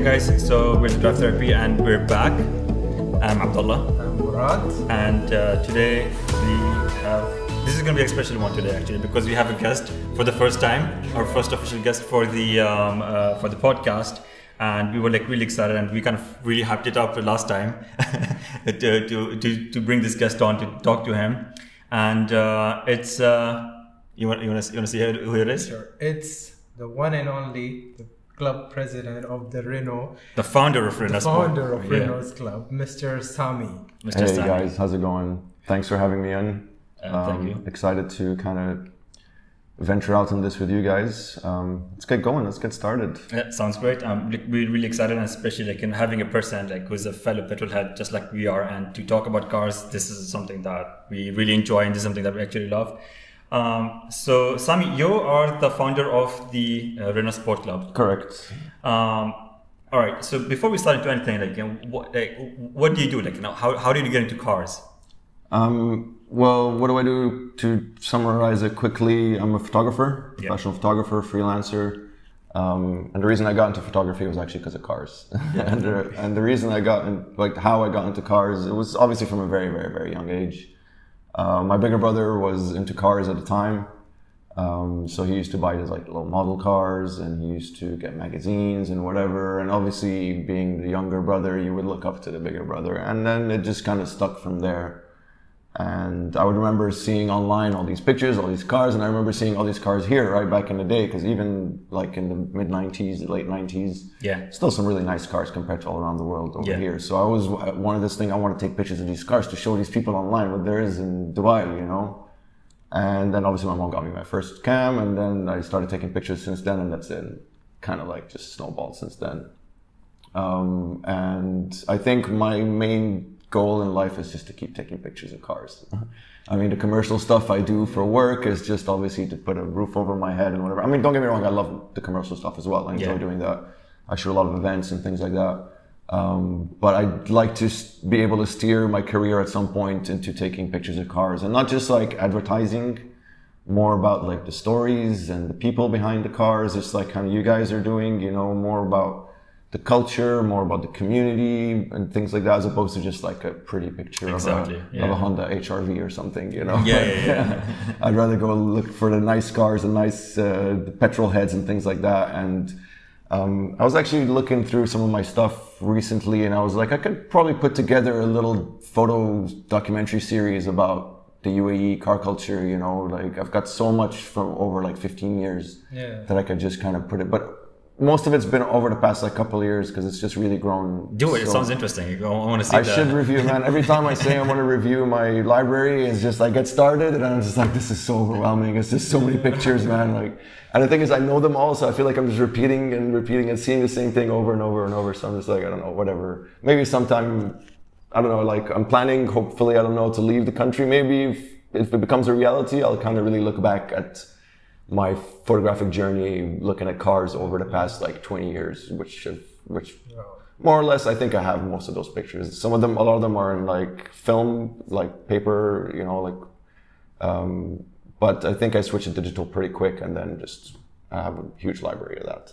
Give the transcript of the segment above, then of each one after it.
Hey guys, so we're in Drive Therapy and we're back. I'm Abdullah, I'm Murad. and uh, today we have this is going to be a special one today actually because we have a guest for the first time, our first official guest for the um, uh, for the podcast, and we were like really excited and we kind of really hyped it up the last time to, to, to to bring this guest on to talk to him, and uh, it's uh, you want you want to you want to see who who it is? Sure. It's the one and only the club president of the Renault, The founder of the Renault Sport. founder of Yeah. Renault's club, Mr. Sami. Mr. Hey Sami. guys, how's it going? Thanks for having me in. Uh, thank you. Excited to kind of venture out on this with you guys. Um, let's get going. Let's get started. Yeah, sounds great. Um, we're really excited, and especially like in having a person like who's a fellow petrolhead, just like we are, and to talk about cars. This is something that we really enjoy, and this is something that we actually love. Um, so, Sami, you are the founder of the uh, Renault Sport Club. Correct. Um, all right. So, before we start into anything, like, you know, what, like, what do you do? Like, you know, how, how did you get into cars? Um, well, what do I do to summarize it quickly? I'm a photographer, Yeah. professional photographer, freelancer. Um, and the reason I got into photography was actually because of cars. and, the, and the reason I got in, like how I got into cars, it was obviously from a very, very, very young age. Uh, my bigger brother was into cars at the time. Um, so he used to buy his like little model cars and he used to get magazines and whatever. And obviously being the younger brother, you would look up to the bigger brother. And then it just kind of stuck from there. And I would remember seeing online all these pictures, all these cars, and I remember seeing all these cars here right back in the day, because even like in the mid 90s, late 90s, Yeah. still some really nice cars compared to all around the world over Yeah. here. So I was one of this thing, I want to take pictures of these cars to show these people online what there is in Dubai, you know? And then obviously my mom got me my first cam, and then I started taking pictures since then, and that's it. Kind of like just snowballed since then. Um, and I think my main goal in life is just to keep taking pictures of cars. I mean, the commercial stuff I do for work is just obviously to put a roof over my head and whatever. I mean, don't get me wrong, I love the commercial stuff as well. I enjoy Yeah. doing that. I shoot a lot of events and things like that. Um, but I'd like to be able to steer my career at some point into taking pictures of cars and not just like advertising, more about like the stories and the people behind the cars. It's like kind of you guys are doing, you know, more about the culture, more about the community and things like that, as opposed to just like a pretty picture Exactly, of, a, yeah. of a Honda HRV or something, you know? Yeah, yeah, yeah. I'd rather go look for the nice cars and nice uh, the petrol heads and things like that. And um, I was actually looking through some of my stuff recently, and I was like, I could probably put together a little photo documentary series about the UAE car culture. You know, like I've got so much from over like 15 years Yeah. that I could just kind of put it, but. Most of it's been over the past like couple of years because it's just really grown. Do it. It sounds interesting. I want to see I the- should review, man. Every time I say I want to review my library, it's just I get started and I'm just like, this is so overwhelming. It's just so many pictures, man. Like, and the thing is, I know them all, so I feel like I'm just repeating and repeating and seeing the same thing over and over and over. So I'm just like, I don't know, whatever. Maybe sometime, I don't know. Like, I'm planning, hopefully, I don't know, to leave the country. Maybe if, if it becomes a reality, I'll kind of really look back at my photographic journey, looking at cars over the past like 20 years, which have, which more or less, I think I have most of those pictures. Some of them, a lot of them are in like film, like paper, you know, like. Um, but I think I switched to digital pretty quick, and then just I have a huge library of that.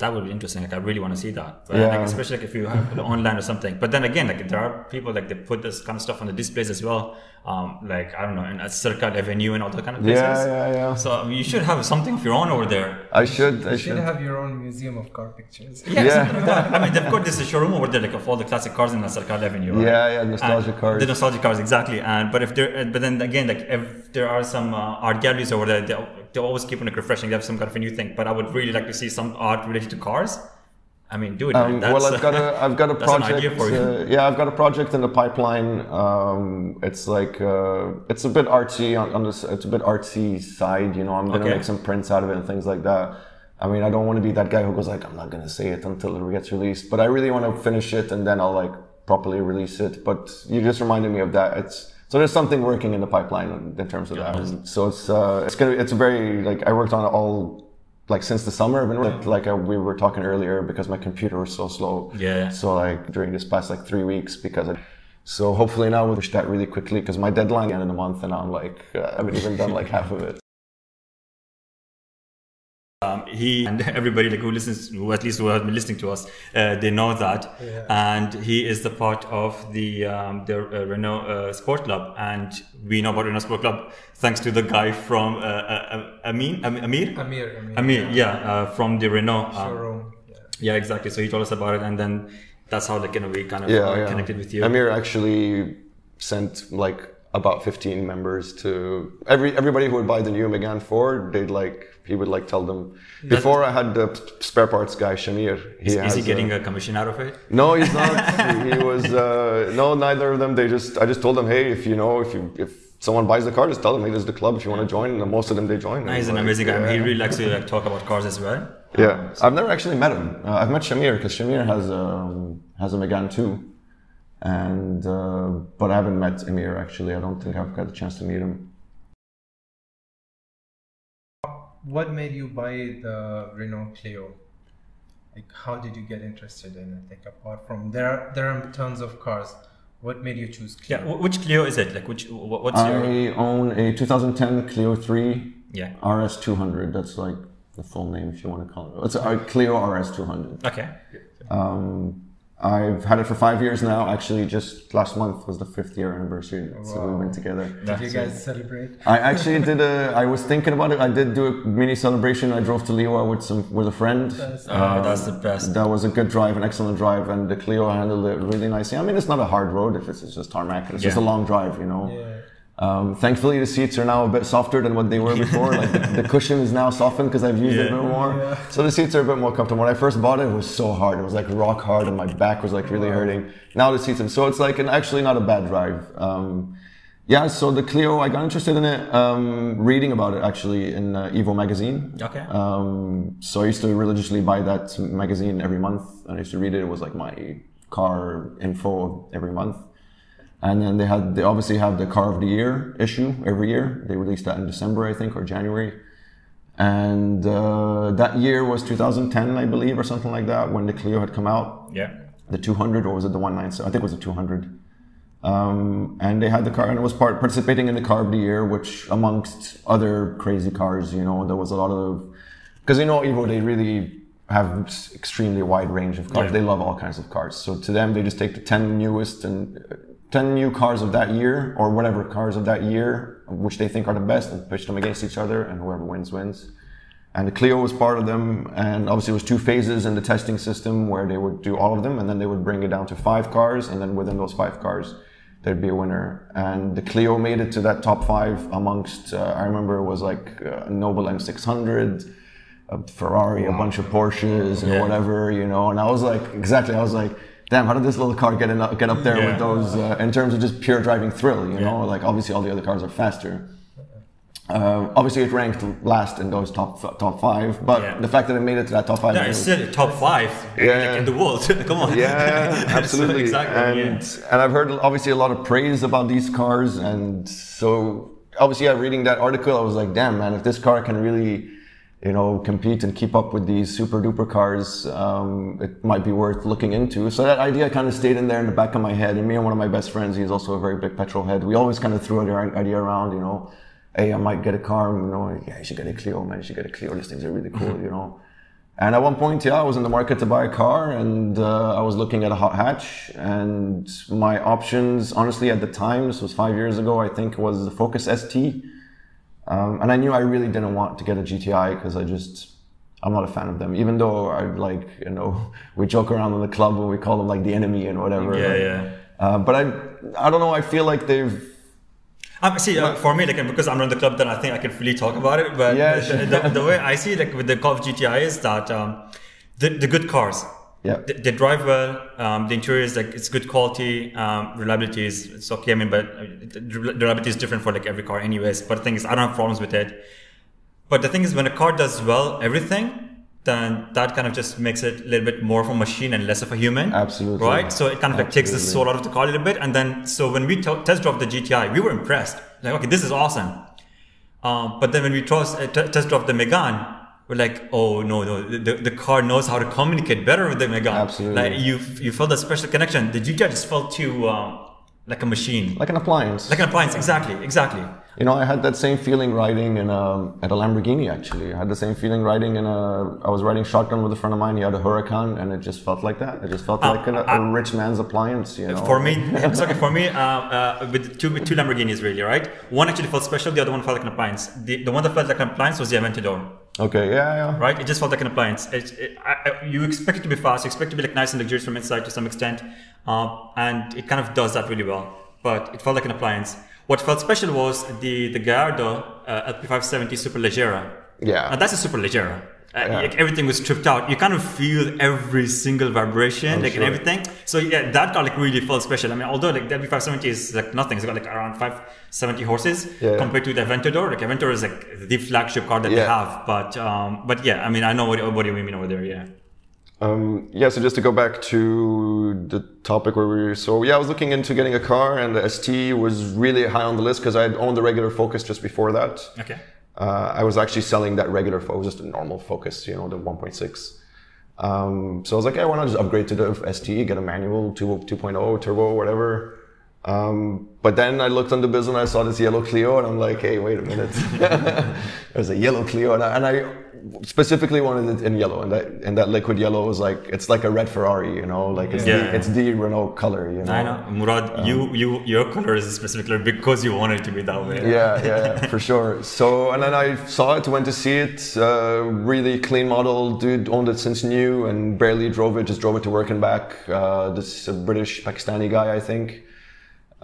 That would be interesting. Like I really want to see that. But, Yeah. like, especially like if you have it online or something. But then again, like there are people like they put this kind of stuff on the displays as well. Um, like I don't know, in Alserkal Avenue and all that kind of places. Yeah, yeah, yeah. So I mean, you should have something of your own over there. I should, I You should. should have your own museum of car pictures. Yeah, Yeah. like that. I mean, they've got this showroom over there, like of all the classic cars in the Circle Avenue. Right? Yeah, yeah, nostalgia And cars. The nostalgic cars, exactly. And but if there, uh, but then again, like if there are some uh, art galleries over there, they, always keep on like refreshing. They have some kind of a new thing. But I would really like to see some art related to cars. I mean, do it. Um, That's, well, I've got a, I've got a project. idea for you. uh, yeah, I've got a project in the pipeline. Um, it's like uh, it's a bit artsy on, on this. It's a bit artsy side. You know, I'm gonna Okay. make some prints out of it and things like that. I mean, I don't want to be that guy who goes like, I'm not gonna say it until it gets released. But I really want to finish it and then I'll like properly release it. But you just reminded me of that. It's so there's something working in the pipeline in, terms of that. And so it's uh, it's gonna it's very like I worked on it all like since the summer. I've been like, like uh, we were talking earlier because my computer was so slow. Yeah. So like during this past like three weeks because I, so hopefully now we'll push that really quickly because my deadline end in a month and I'm like uh, I haven't even done like half of it. Um, he and everybody like who listens, who at least who has been listening to us, uh, they know that. Yeah. And he is the part of the um, the uh, Renault uh, Sport Club, and we know about Renault Sport Club thanks to the guy from uh, uh, Amin, Amir, Amir, Amir. Amir, yeah, uh, from the Renault. um, Showroom. Yeah. yeah, exactly. So he told us about it, and then that's how like in a way kind of Yeah, uh, yeah. connected with you. Amir actually sent like about 15 members to every everybody who would buy the new Megane 4. They'd like he would like tell them. Before I had the spare parts guy Shamir. He is, has he getting a, a commission out of it? No, he's not. he, he was uh, no, neither of them. They just I just told them, hey, if you know, if you if someone buys the car, just tell them, hey, this is the club. If you want to join, and most of them they join. He's an Like, amazing guy. Mean, he really likes to like talk about cars as well. Yeah, I've never actually met him. Uh, I've met Shamir because Shamir has um, has a Megane too, and uh, but I haven't met Emir actually. I don't think I've got the chance to meet him. What made you buy the Renault Clio? Like, how did you get interested in it? Like, apart from there, are, there are tons of cars. What made you choose Clio? Yeah, which Clio is it? Like, which wh- what's your? I own a 2010 Clio 3 Yeah. RS 200. That's like the full name if you want to call it. It's a Clio RS 200. Okay. Um, I've had it for five years now. Actually, just last month was the fifth year anniversary, so we Wow. went together. Did you guys celebrate? I actually did a. I was thinking about it. I did do a mini celebration. I drove to Liwa with some with a friend. That's- Oh, that's the best. That was a good drive, an excellent drive, and the Clio handled it really nicely. I mean, it's not a hard road if it's, it's just tarmac. It's just a long drive, you know. Yeah. Um, thankfully, the seats are now a bit softer than what they were before. like the, the cushion is now softened because I've used it a bit more. Yeah. So the seats are a bit more comfortable. When I first bought it, it was so hard. It was like rock hard, and my back was like really hurting. Now the seats, are, so it's like an actually not a bad drive. Um, yeah, so the Clio, I got interested in it um, reading about it actually in uh, Evo magazine. Okay. Um, so I used to religiously buy that magazine every month, and I used to read it. It was like my car info every month. And then they had, they obviously have the car of the year issue every year. They released that in December, I think, or January. And uh, that year was 2010, I believe, or something like that, when the Clio had come out. Yeah. The 200, or was it the 197? I think it was the 200. Um, and they had the car, and it was part participating in the car of the year, which amongst other crazy cars, you know, there was a lot of because you know Evo, they really have extremely wide range of cars. Yeah. They love all kinds of cars. So to them, they just take the 10 newest and uh, 10 new cars of that year, or whatever cars of that year, which they think are the best, and pitch them against each other, and whoever wins wins. And the Clio was part of them, and obviously it was two phases in the testing system where they would do all of them, and then they would bring it down to five cars, and then within those five cars, there'd be a winner. And the Clio made it to that top five amongst, uh, I remember it was like uh, a Noble M600, a Ferrari, a bunch of Porsches, and Yeah. whatever, you know. And I was like, exactly, I was like, damn, how did this little car get in, get up there Yeah. with those, uh, in terms of just pure driving thrill, you know? Yeah. Like obviously all the other cars are faster. Uh, obviously, it ranked last in those top top five, but Yeah. the fact that it made it to that top five, Yeah, made it's it- still top five Yeah. in the world. Come on. yeah, absolutely. exactly. and yeah. and I've heard obviously a lot of praise about these cars, and so obviously, yeah, reading that article, I was like, damn, man, if this car can really, you know, compete and keep up with these super duper cars, um, it might be worth looking into. So that idea kind of stayed in there in the back of my head. And me and one of my best friends, he's also a very big petrol head. We always kind of threw the idea around, you know. Hey, I might get a car, you know, yeah, you should get a Clio, man, you should get a Clio, these things are really cool, you know. And at one point, yeah, I was in the market to buy a car and uh, I was looking at a hot hatch. And my options, honestly, at the time, this was five years ago, I think, was the Focus ST. Um, and I knew I really didn't want to get a GTI because I just, I'm not a fan of them. Even though I like, you know, we joke around in the club and we call them like the enemy and whatever. Yeah, yeah. Uh, but I, I don't know, I feel like they've, Um, see, uh, for me, like because I'm in the club, then I think I can freely talk about it. But Yeah, the, the, the way I see it, like with the Golf GTI is that um, the, the good cars, Yeah. they, they drive well. Um, the interior is like it's good quality. Um, reliability is it's okay. I mean, but uh, the reliability is different for like every car, anyways. But the thing is, I don't have problems with it. But the thing is, when a car does well everything, then that kind of just makes it a little bit more of a machine and less of a human. Absolutely. Right. So it kind of like takes the soul out of the car a little bit. And then, so when we t- test drove the GTI, we were impressed. Like, okay, this is awesome. Um, but then when we test, uh, t- test drove the Megane, we're like, oh no, no, the, the car knows how to communicate better with the Megane. Absolutely. Like you, you felt that special connection. The GTI just felt too, um, like a machine, like an appliance. like an appliance. Exactly, exactly. You know, I had that same feeling riding in a, at a Lamborghini. Actually, I had the same feeling riding in a. I was riding shotgun with a friend of mine. He had a Huracan, and it just felt like that. It just felt like a, a rich man's appliance. You know. For me, it's okay. For me, uh, uh, with two with two Lamborghinis, really, right? One actually felt special. The other one felt like an appliance. The, the one that felt like an appliance was the Aventador, Okay. Yeah. Yeah. right? It just felt like an appliance. It, it, I, you expect it to be fast. You expect it to be like nice and luxurious from inside to some extent, uh, and it kind of does that really well. But it felt like an appliance. What felt special was the the Gallardo uh, LP570 Superleggera. Yeah. And that's a Superleggera. Uh, Yeah. like everything was stripped out. You kind of feel every single vibration, like sure. and everything. So yeah, that car like really felt special. I mean, although like the LP570 is like nothing, it's got like around 570 horses Yeah. compared to the Aventador. Like Aventador is like the flagship car that they Yeah. have. But um, but yeah, I mean, I know what, what you mean over there. Yeah. Um, yeah, so just to go back to the topic where we were, so yeah, I was looking into getting a car, and the ST was really high on the list because I had owned the regular Focus just before that. Okay. Uh, I was actually selling that regular Focus, just a normal Focus, you know, the 1.6. Um, so I was like, yeah, why not just upgrade to the ST, get a manual 2, 2.0 turbo, whatever. Um, but then I looked on Dubizzle and I saw this yellow Clio, and I'm like, hey, wait a minute. There's a yellow Clio, and I, and I specifically wanted it in yellow, and that and that liquid yellow was like it's like a red Ferrari, you know, like it's Yeah. the it's the Renault color, you know. I know, Murad. you you your color is specifically because you wanted it to be that way. yeah, yeah, yeah, for sure. So, and then I saw it, went to see it. Uh, really clean model, dude owned it since new and barely drove it. Just drove it to work and back. Uh, this British Pakistani guy, I think.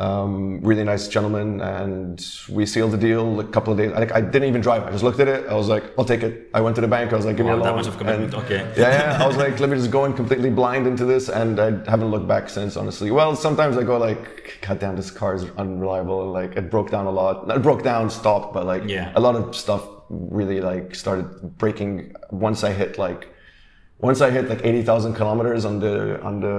Um, really nice gentleman, and we sealed the deal a couple of days. Like I didn't even drive. I just looked at it. I was like, "I'll take it." I went to the bank. I was like, "Give me a loan." that much of commitment. And- Okay. yeah, yeah. I was like, let me just go in completely blind into this, and I haven't looked back since. Honestly, well, sometimes I go like, God damn, this car is unreliable, and like it broke down a lot. Not broke down, stopped, but like Yeah. a lot of stuff really like started breaking once I hit like once I hit like eighty thousand kilometers on the on the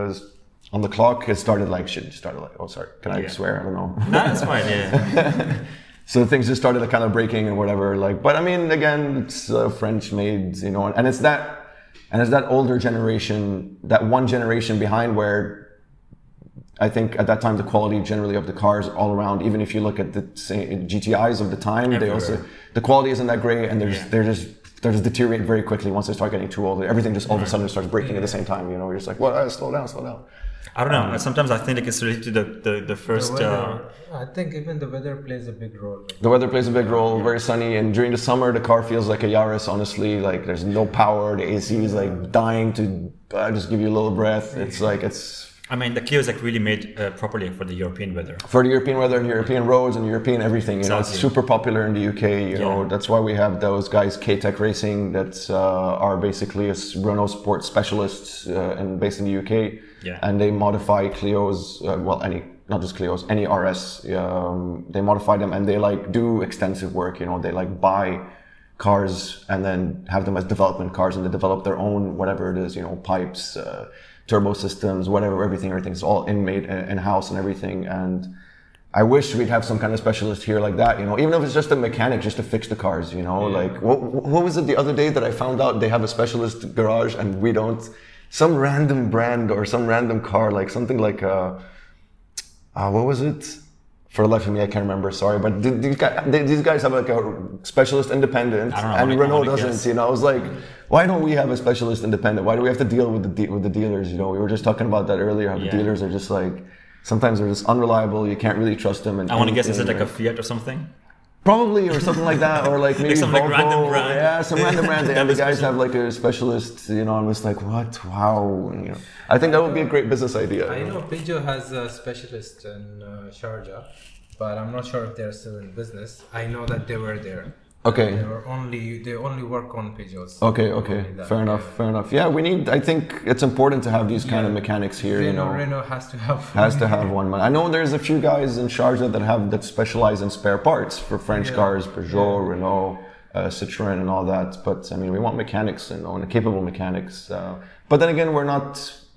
on the clock. It started like shit. It started like, oh sorry, can I Yeah. swear? I don't know. No, that's fine. Yeah. So things just started kind of breaking and whatever. Like, but I mean, again, it's uh, French made, you know, and it's that, and it's that older generation, that one generation behind where I think at that time the quality generally of the cars all around, even if you look at the say, GTIs of the time, they also the quality isn't that great, and they're just, Yeah. they're just they're just deteriorate very quickly once they start getting too old. Everything just all of a sudden starts breaking at the same time. You know, you're just like, well, uh, slow down, slow down. I don't know. Sometimes I think like it's related to the the, the The first. uh, I think even the weather plays a big role. The weather plays a big role. Very sunny, and during the summer, the car feels like a Yaris. Honestly, like there's no power. The AC is like dying to uh, just give you a little breath. It's like it's I mean, the Clio is like really made uh, properly for the European weather. for the European weather and European roads and European everything. You know, it's super popular in the UK. You know, that's why we have those guys, K-Tec Racing, that uh, are basically a Renault sport specialists uh, and based in the UK. Yeah. And they modify Clios, uh, well, any not just Clios, any RS. Um, they modify them and they like do extensive work. You know, they like buy cars and then have them as development cars and they develop their own whatever it is. You know, pipes. Uh, turbo systems, whatever, everything, everything's all in made in house and everything. And I wish we'd have some kind of specialist here like that, you know, even if it's just a mechanic just to fix the cars, you know, like what, what was it the other day that I found out they have a specialist garage and we don't, some random brand or some random car, like something like, uh, uh what was it? For the life of me, I can't remember. Sorry, but these guys, these guys have like a specialist independent, know, and Renault doesn't. guess. You know, I was like, why don't we have a specialist independent? Why do we have to deal with the de- with the dealers? You know, we were just talking about that earlier. How the Yeah. dealers are just like sometimes they're just unreliable. You can't really trust them. And I want to guess is it like a Fiat or something? Probably or something like that, or like maybe some, like, Volvo. random brand. Yeah, some random brand. Have And the guys have like a specialist. You know, I'm just like, what? Wow. And, you know, I think that would be a great business idea. I know Peugeot has a specialist in uh, Sharjah, but I'm not sure if they're still in business. I know that they were there. Okay. They only they only work on Peugeots. Okay, okay, fair enough, fair enough. Yeah, we need. I think it's important to have these kind of mechanics here. you Renault, know, Renault has to have has to have one man. I know there's a few guys in Sharjah that have that specialize in spare parts for French Yeah. cars, Peugeot, Renault, uh, Citroen, and all that. But I mean, we want mechanics and, and capable mechanics. Uh, but then again, we're not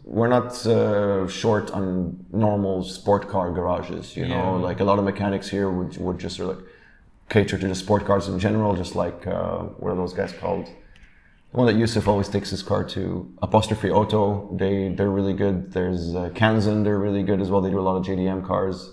we're not uh, short on normal sport car garages. You know, like a lot of mechanics here would would just sort of cater to the sport cars in general, just like uh, what are those guys called? The one that Yusuf always takes his car to. Apostrophe Auto, they they're really good. There's uh, Kanzen, they're really good as well. They do a lot of JDM cars.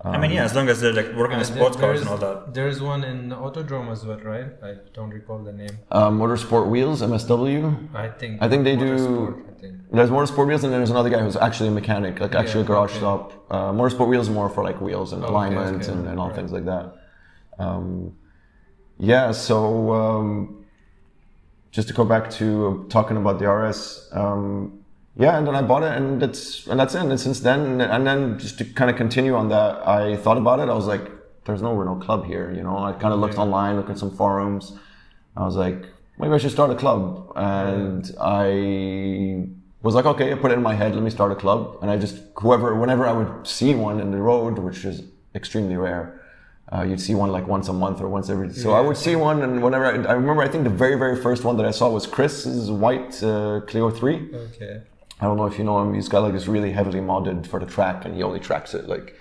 I mean, yeah, as long as they're like working on sports there- cars and all that. There's one in Autodrome as well, right? I don't recall the name. Uh, Motorsport Wheels, MSW. I think. I think they do- Motorsport, I think. There's Motorsport Wheels, and then there's another guy who's actually a mechanic, like actually a garage okay. shop. Uh, Motorsport Wheels more for like wheels and Okay, alignment okay, and, and all right. things like that. Um, yeah, so um, just to go back to talking about the RS, um, yeah, and then I bought it, and that's and that's it. And since then, and then just to kind of continue on that, I thought about it. I was like, "There's no Renault club here," you know. I kind of looked online, looked at some forums. I was like, maybe I should start a club, and I was like, okay, I put it in my head, let me start a club, and I just whoever, whenever I would see one in the road, which is extremely rare. Uh, you'd see one like once a month or once every. So I would see one, and whenever I, I remember, I think the very very first one that I saw was Chris's white uh, Clio three. Okay. I don't know if you know him. He's got like this really heavily modded for the track, and he only tracks it. Like,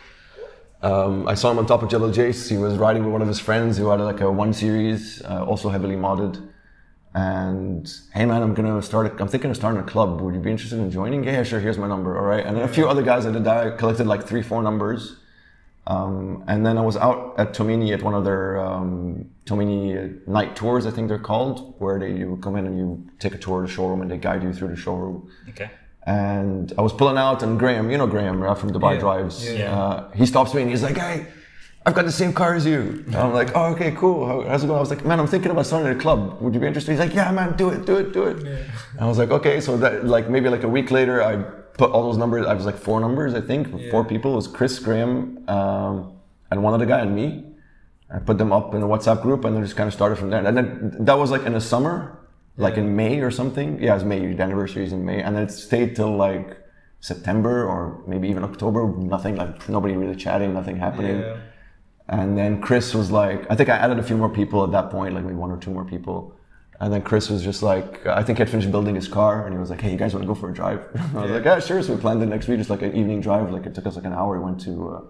um, I saw him on top of Jebel Jais. He was riding with one of his friends who had like a one series, uh, also heavily modded. And hey man, I'm gonna start. A, I'm thinking of starting a club. Would you be interested in joining? Yeah, sure. Here's my number. All right. And then a few other guys I did that. I collected like three, four numbers. Um, and then I was out at Tomini at one of their um, Tomini night tours, I think they're called, where they you come in and you take a tour of the showroom and they guide you through the showroom. Okay. And I was pulling out, and Graham, you know Graham, right, from Dubai Yeah, Drives. yeah. Uh, he stops me and he's like, "Hey, I've got the same car as you." And I'm like, "Oh, okay, cool. How's it going?" I was like, "Man, I'm thinking about starting a club. Would you be interested?" He's like, "Yeah, man, do it, do it, do it." And I was like, "Okay." So that like maybe like a week later, I put all those numbers. I was like four numbers, I think, four people. It was Chris, Graham, um, and one other guy, and me. I put them up in a WhatsApp group, and then just kind of started from there. And then that was like in the summer, like in May or something. Yeah, it was May. The anniversary is in May, and then it stayed till like September or maybe even October. Nothing like nobody really chatting, nothing happening. Yeah. And then Chris was like, I think I added a few more people at that point, like maybe one or two more people. And then Chris was just like, I think he had finished building his car, and he was like, "Hey, you guys want to go for a drive?" I was like, "Yeah, sure." So we planned the next week, just like an evening drive. Like it took us like an hour. We went to uh,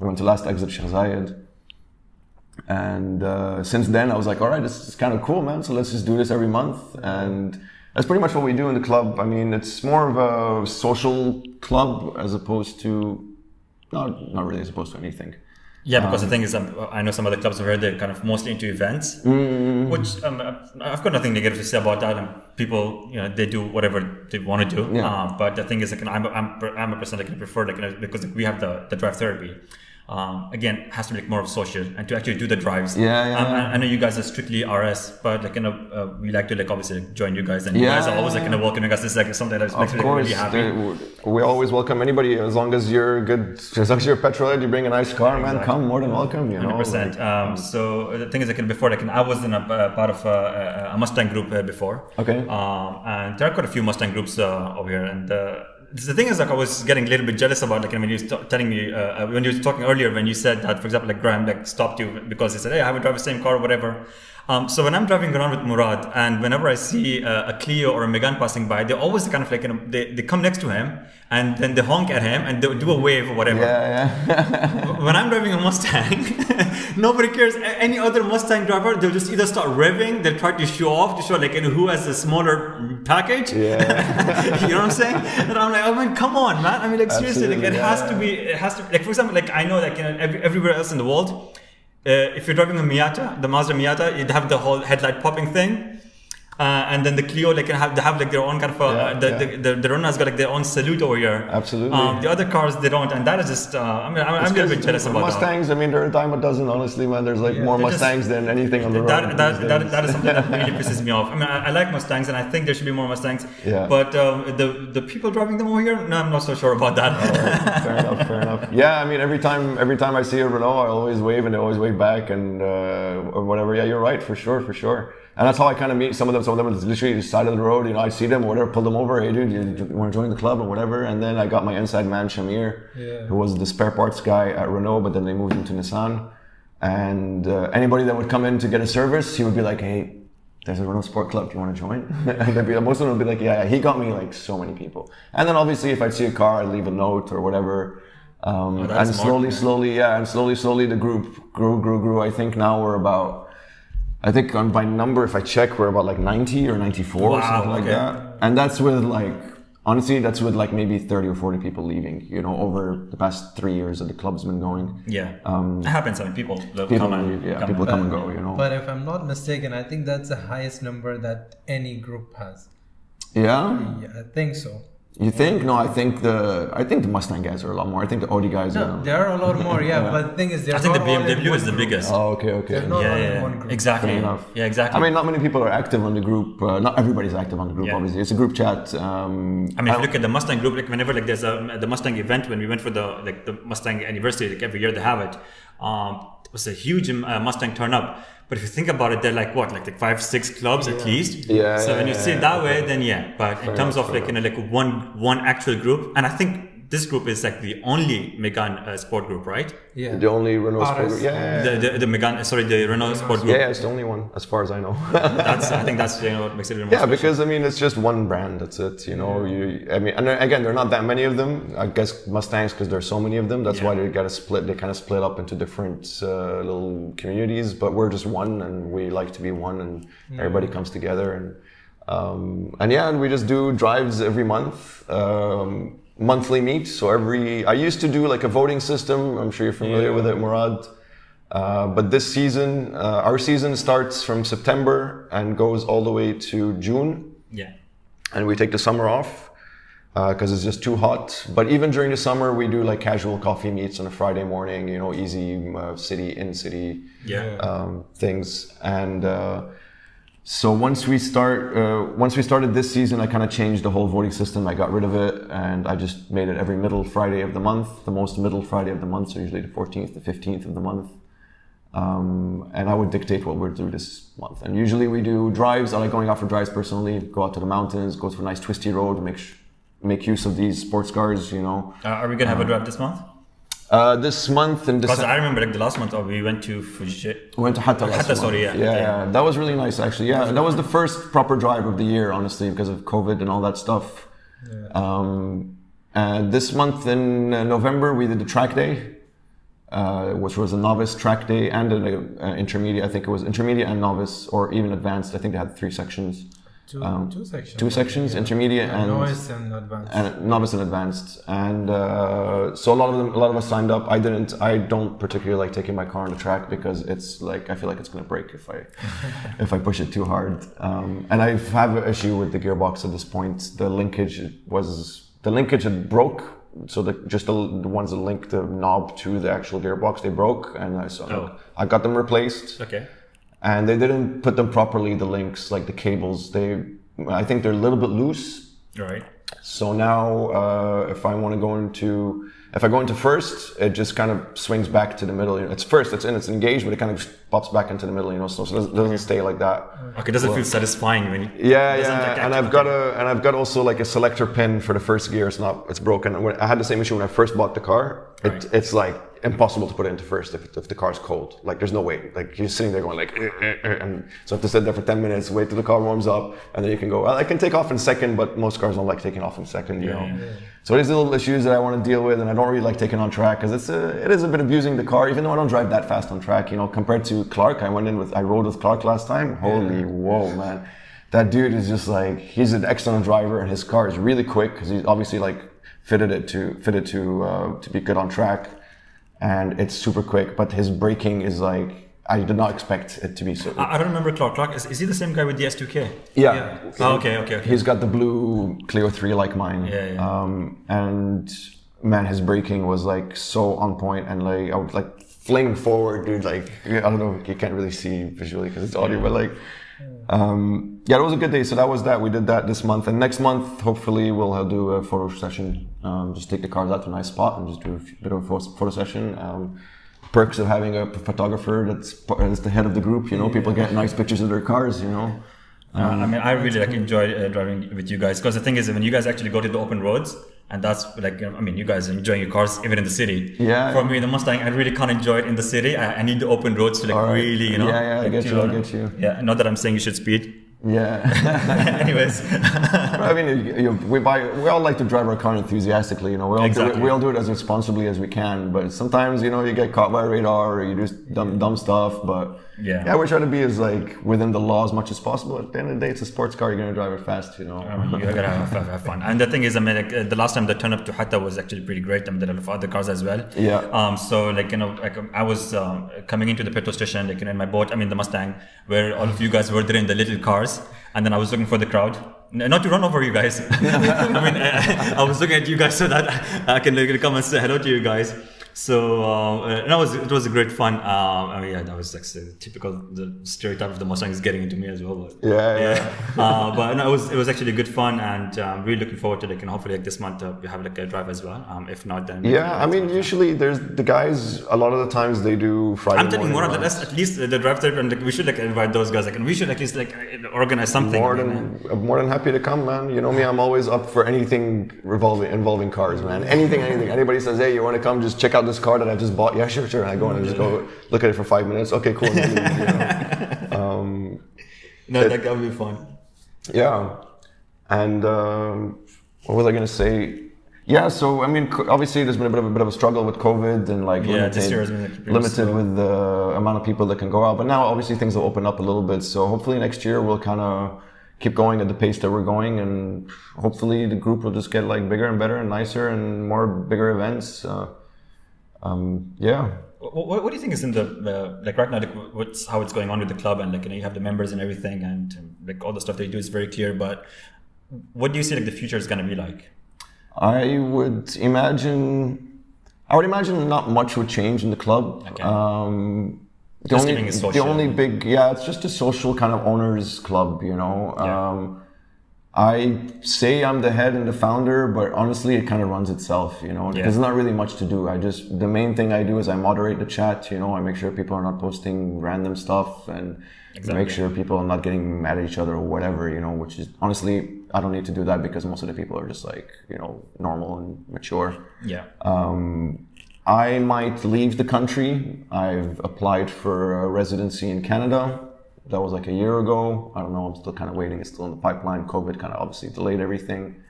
we went to last exit Sheikh Zayed. And uh, since then, I was like, all right, this is kind of cool, man. So let's just do this every month. And that's pretty much what we do in the club. I mean, it's more of a social club as opposed to, not, not really as opposed to anything. Yeah, because the thing is, um, I know some other clubs over here, they're kind of mostly into events, Mm-hmm. which um, I've got nothing negative to say about that. And people, you know, they do whatever they want to do. Yeah. Uh, but the thing is, like, I'm, I'm, I'm a person that can prefer, like, because we have the, the drive therapy. Um, again, has to be like more of social and to actually do the drives. Yeah, yeah, Um, yeah. I, I know you guys are strictly RS, but like, you know, uh, we like to like obviously like, join you guys and you guys are always like, yeah, you know, welcoming us. This is like something that makes Of me like, really happy. they- we always welcome anybody as long as you're good. As long as you're a petrolhead, you bring a nice car, man. Come, more than welcome. You know, Hundred percent. like- Um, so the thing is, like before, like I was in a uh, part of a, a Mustang group uh, before. Okay. Um, and there are quite a few Mustang groups uh, over here, and uh, the thing is, like I was getting a little bit jealous about, like when you were telling me uh, when you were talking earlier, when you said that, for example, like Graham like stopped you because he said, "Hey, I haven't drive the same car or whatever." Um, so when I'm driving around with Murad, and whenever I see uh, a Clio or a Megane passing by, they always kind of like you know, they, they come next to him and then they honk at him and they do a wave or whatever yeah, yeah. when I'm driving a Mustang, nobody cares. Any other Mustang driver, they'll just either start revving, they'll try to show off to show like you know, who has a smaller package. yeah. you know what I'm saying? And I'm like, I mean, come on, man. I mean, like seriously, like it Absolutely, has to be, it has to. Like for example, like I know like you know, every, everywhere else in the world, Uh, if you're driving a Miata, the Mazda Miata, you'd have the whole headlight popping thing. Uh, and then the Clio, like, can have they have like their own kind of uh, Yeah, the, yeah. the the the Renault's got like their own salute over here. Absolutely. Um, the other cars they don't, and that is just. Uh, I mean, I'm, I'm a little bit jealous about that. Mustangs. I mean, there are a dime a dozen. Honestly, man, there's like more they're just- Mustangs than anything on the road. That, that, that, that is something that really pisses me off. I mean, I, I like Mustangs, and I think there should be more Mustangs. Yeah. But um, the the people driving them over here, no, I'm not so sure about that. fair enough, fair enough. Yeah, I mean, every time, every time I see a Renault, I always wave and they always wave back and uh, or whatever. Yeah, you're right, for sure, for sure. And that's how I kind of meet some of them. Some of them is literally the side of the road. You know, I see them, or whatever, pull them over. Hey, dude, you, want to join the club or whatever? And then I got my inside man, Shamir, Yeah. who was the spare parts guy at Renault, but then they moved him to Nissan. And uh, anybody that would come in to get a service, he would be like, hey. There's a Renault Sport Club. Do you want to join? and they'd be, most of them would be like, yeah, yeah. He got me like so many people. And then obviously, if I'd see a car, I'd leave a note or whatever. Um, Oh, and smart, slowly, man. slowly, yeah, and slowly, slowly, the group grew, grew, grew. I think now we're about, I think on by number, if I check, we're about like 90 or 94 or Wow, something like okay. that. And that's with like, honestly, that's with like maybe 30 or 40 people leaving, you know, over the past three years that the club's been going. Yeah, um, it happens. I mean, people, People, come and yeah, come people and- come and go, you know. But if I'm not mistaken, I think that's the highest number that any group has. yeah? Yeah, I think so. You think? No, I think the I think the Mustang guys are a lot more. I think the Audi guys No, are. there are a lot more, yeah. But the thing is, they're I think the not all in BMW is the biggest. Oh, okay, okay. They're not yeah, yeah, one yeah. group. exactly. Fair enough. Yeah, exactly. I mean, not many people are active on the group. Uh, not everybody's active on the group, Yeah. obviously. It's a group chat. Um, I mean, if you look at the Mustang group, like whenever like there's a the Mustang event when we went for the like the Mustang anniversary, like every year they have it. Um, it was a huge um, uh, Mustang turn up. But if you think about it, they're like what, like, like five, six clubs at least. Yeah, So yeah, when you yeah, see it yeah, that way, then yeah. But in terms enough, of like you know like one one actual group, and I think this group is like the only Megane uh, sport group, right? Yeah. the only Renault Sport group. Yeah, yeah, yeah. The the, the Megane, uh, sorry, the Renault sport group. yeah, it's the only one, as far as I know. That's I think that's you know what makes it even yeah, special. because I mean, it's just one brand. That's it. You know, you. I mean, and again, there are not that many of them. I guess Mustangs, because there's so many of them. That's Yeah. why they got to split. They kind of split up into different uh, little communities. But we're just one, and we like to be one, and everybody comes together. And um, and yeah, and we just do drives every month. Um, monthly meet so every i used to do like a voting system i'm sure you're familiar with it murad uh, but this season, uh, our season starts from September and goes all the way to June, yeah. and we take the summer off because it's just too hot. But even during the summer, we do like casual coffee meets on a Friday morning, you know, easy uh, city in city Yeah. um, things. And uh, so once we start, uh, once we started this season, I kind of changed the whole voting system. I got rid of it, and I just made it every middle Friday of the month, the most middle Friday of the month, so usually the 14th, the 15th of the month. Um, and I would dictate what we're do this month. And usually we do drives. I like going out for drives personally. Go out to the mountains, go to a nice twisty road, make sh- make use of these sports cars. You know, Uh, are we gonna have a drive this month? Uh, this month in Because I remember like the last month, oh, we went to Fuji. We went to Hatta last Hatta, sorry, yeah. yeah, Yeah. yeah, That was really nice, actually. Yeah, that was the first proper drive of the year, honestly, because of COVID and all that stuff. Um, and this month in uh, November, we did the track day, uh, which was a novice track day and an uh, intermediate. I think it was intermediate and novice, or even advanced. I think they had three sections. Two, Um, two sections. Two sections, intermediate Yeah, and novice and advanced. and novice and advanced and uh, so a lot of them a lot of us signed up i didn't i don't particularly like taking my car on the track because it's like i feel like it's going to break if i if i push it too hard um, and i have an issue with the gearbox at this point the linkage was the linkage had broke so the just the, the ones that link the knob to the actual gearbox they broke and i so Oh. i got them replaced Okay. And they didn't put them properly the links like the cables they i think they're a little bit loose right. so now, uh, if I want to go into, if I go into first, it just kind of swings back to the middle. It's first, it's in, it's engaged, but it kind of pops back into the middle. You know, so, so it doesn't- stay like that. Okay. It Does it feel satisfying when you? Yeah, yeah, like and I've got a, and I've got also like a selector pin for the first gear. It's not, it's broken. When- I had the same issue when I first bought the car. It, Right. It's like impossible to put it into first if, if the car's cold. Like there's no way. Like you're sitting there going like, "Eh, eh, eh," and so I have to sit there for ten minutes, wait till the car warms up, and then you can go. Well, I can take off in second, but most cars don't like taking off in second. You know. So there's little issues that I want to deal with, and I don't really like taking on track because it's a, it is a bit abusing the car, even though I don't drive that fast on track. You know, compared to Clark, I went in with I rode with Clark last time. Holy whoa, man! That dude is just like he's an excellent driver, and his car is really quick because he's obviously like fitted it to fitted to uh, to be good on track, and it's super quick. But his braking is like I did not expect it to be so. I don't remember Clark. Clark is, is he the same guy with the S2K? yeah. Oh, okay. Okay. Okay. He's got the blue Clio 3 like mine. Yeah, yeah. Um, and man, his braking was like so on point and like I would like fling forward, dude. Like I don't know, you can't really see visually because it's audio, but like, um, yeah, it was a good day. So that was that. We did that this month, and next month, hopefully, we'll do a photo session. Um, just take the cars out to a nice spot and just do a bit of a photo session. Um, perks of having a photographer that's, that's the head of the group. You know, people get nice pictures of their cars. You know. Uh, I mean, I really like enjoy uh, driving with you guys because the thing is, when you guys actually go to the open roads, and that's like, I mean, you guys are enjoying your cars even in the city. Yeah. For me, the Mustang, I really can't enjoy it in the city. I, I need the open roads to like right. really, you know. Yeah, yeah, I get you, I get you. Yeah, not that I'm saying you should speed. Yeah. Anyways, I mean, you, you, we buy. We all like to drive our car enthusiastically. You know, we all do Exactly. it, we all do it as responsibly as we can. But sometimes, you know, you get caught by radar or you do dumb, dumb stuff. But Yeah. Yeah, we're trying to be as like within the law as much as possible. At the end of the day, it's a sports car. You're gonna drive it fast. You know. I mean, you gotta have, have, fun. And the thing is, I mean, like, uh, the last time the turn up to Hatta was actually pretty great. I mean, there are a lot of other cars as well. Yeah. Um. So like you know, like um, I was um, coming into the petrol station, like you know, in my boat. I mean, the Mustang, where all of you guys were there in the little cars, and then I was looking for the crowd. Not to run over you guys. I mean, I, I was looking at you guys so that I can come and say hello to you guys. So um, uh, that was it was a great fun. Um, I mean, yeah, that was like so typical the stereotype of the Mustang is getting into me as well. But, Yeah, yeah. uh, but no, it was it was actually good fun, and I'm um, really looking forward to like and hopefully like this month uh, we have like a drive as well. Um, if not, then Yeah, I mean, usually there's the guys. A lot of the times they do Friday. I'm telling more or less, at least the drive trip, and like, we should like invite those guys, like, and we should at least like organize something. More I mean, than I'm more than happy to come, man. You know me, I'm always up for anything revolving involving cars, man. Anything, anything. Anybody says, "Hey, you want to come? Just check out this car that I just bought." Yeah, sure, sure. And I go in and just go look at it for five minutes. Okay, cool. then you know. um, no, that would be fun. yeah, and um, what was I gonna say? Yeah, so I mean, obviously, there's been a bit of a bit of a struggle with COVID and like Yeah, limited, this year has been, like, limited slow. with the amount of people that can go out. But now, obviously, things will open up a little bit. So hopefully, next year we'll kind of keep going at the pace that we're going, and hopefully, the group will just get like bigger and better and nicer and more bigger events. Uh, um, yeah. What, what, do you think is in the, the like right now? Like, what's how it's going on with the club, and like you know, you have the members and everything, and like all the stuff they do is very clear. But what do you see like the future is gonna be like? I would imagine. I would imagine not much would change in the club. Okay. Um, the Just only, the only big, yeah, it's just a social kind of owners club, you know. Yeah. Um, I say I'm the head and the founder, but honestly, it kind of runs itself, you know. Yeah. There's not really much to do. I just the main thing I do is I moderate the chat, you know. I make sure people are not posting random stuff and Exactly. make sure people are not getting mad at each other or whatever, you know. Which is honestly, I don't need to do that because most of the people are just like you know normal and mature. Yeah. Um, I might leave the country. I've applied for a residency in Canada. That was like a year ago. I don't know. I'm still kind of waiting. It's still in the pipeline. COVID kind of obviously delayed everything.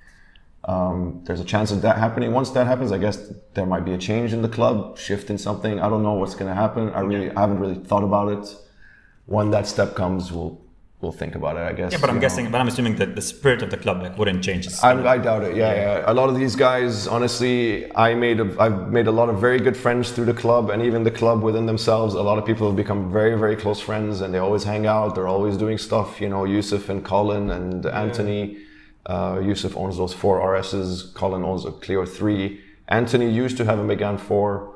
Um, there's a chance of that happening. Once that happens, I guess there might be a change in the club, shift in something. I don't know what's going to happen. I really, I haven't really thought about it. When that step comes, we'll we'll think about it. I guess. Yeah, but I'm know. guessing, but I'm assuming that the spirit of the club like wouldn't change. I, I doubt it. Yeah, yeah, A lot of these guys, honestly, I made a, I've made a lot of very good friends through the club, and even the club within themselves. A lot of people have become very, very close friends, and they always hang out. They're always doing stuff. You know, Yusuf and Colin and Anthony. Uh, Yusuf owns those four RSs. Colin owns a Clio three. Anthony used to have a Megane four.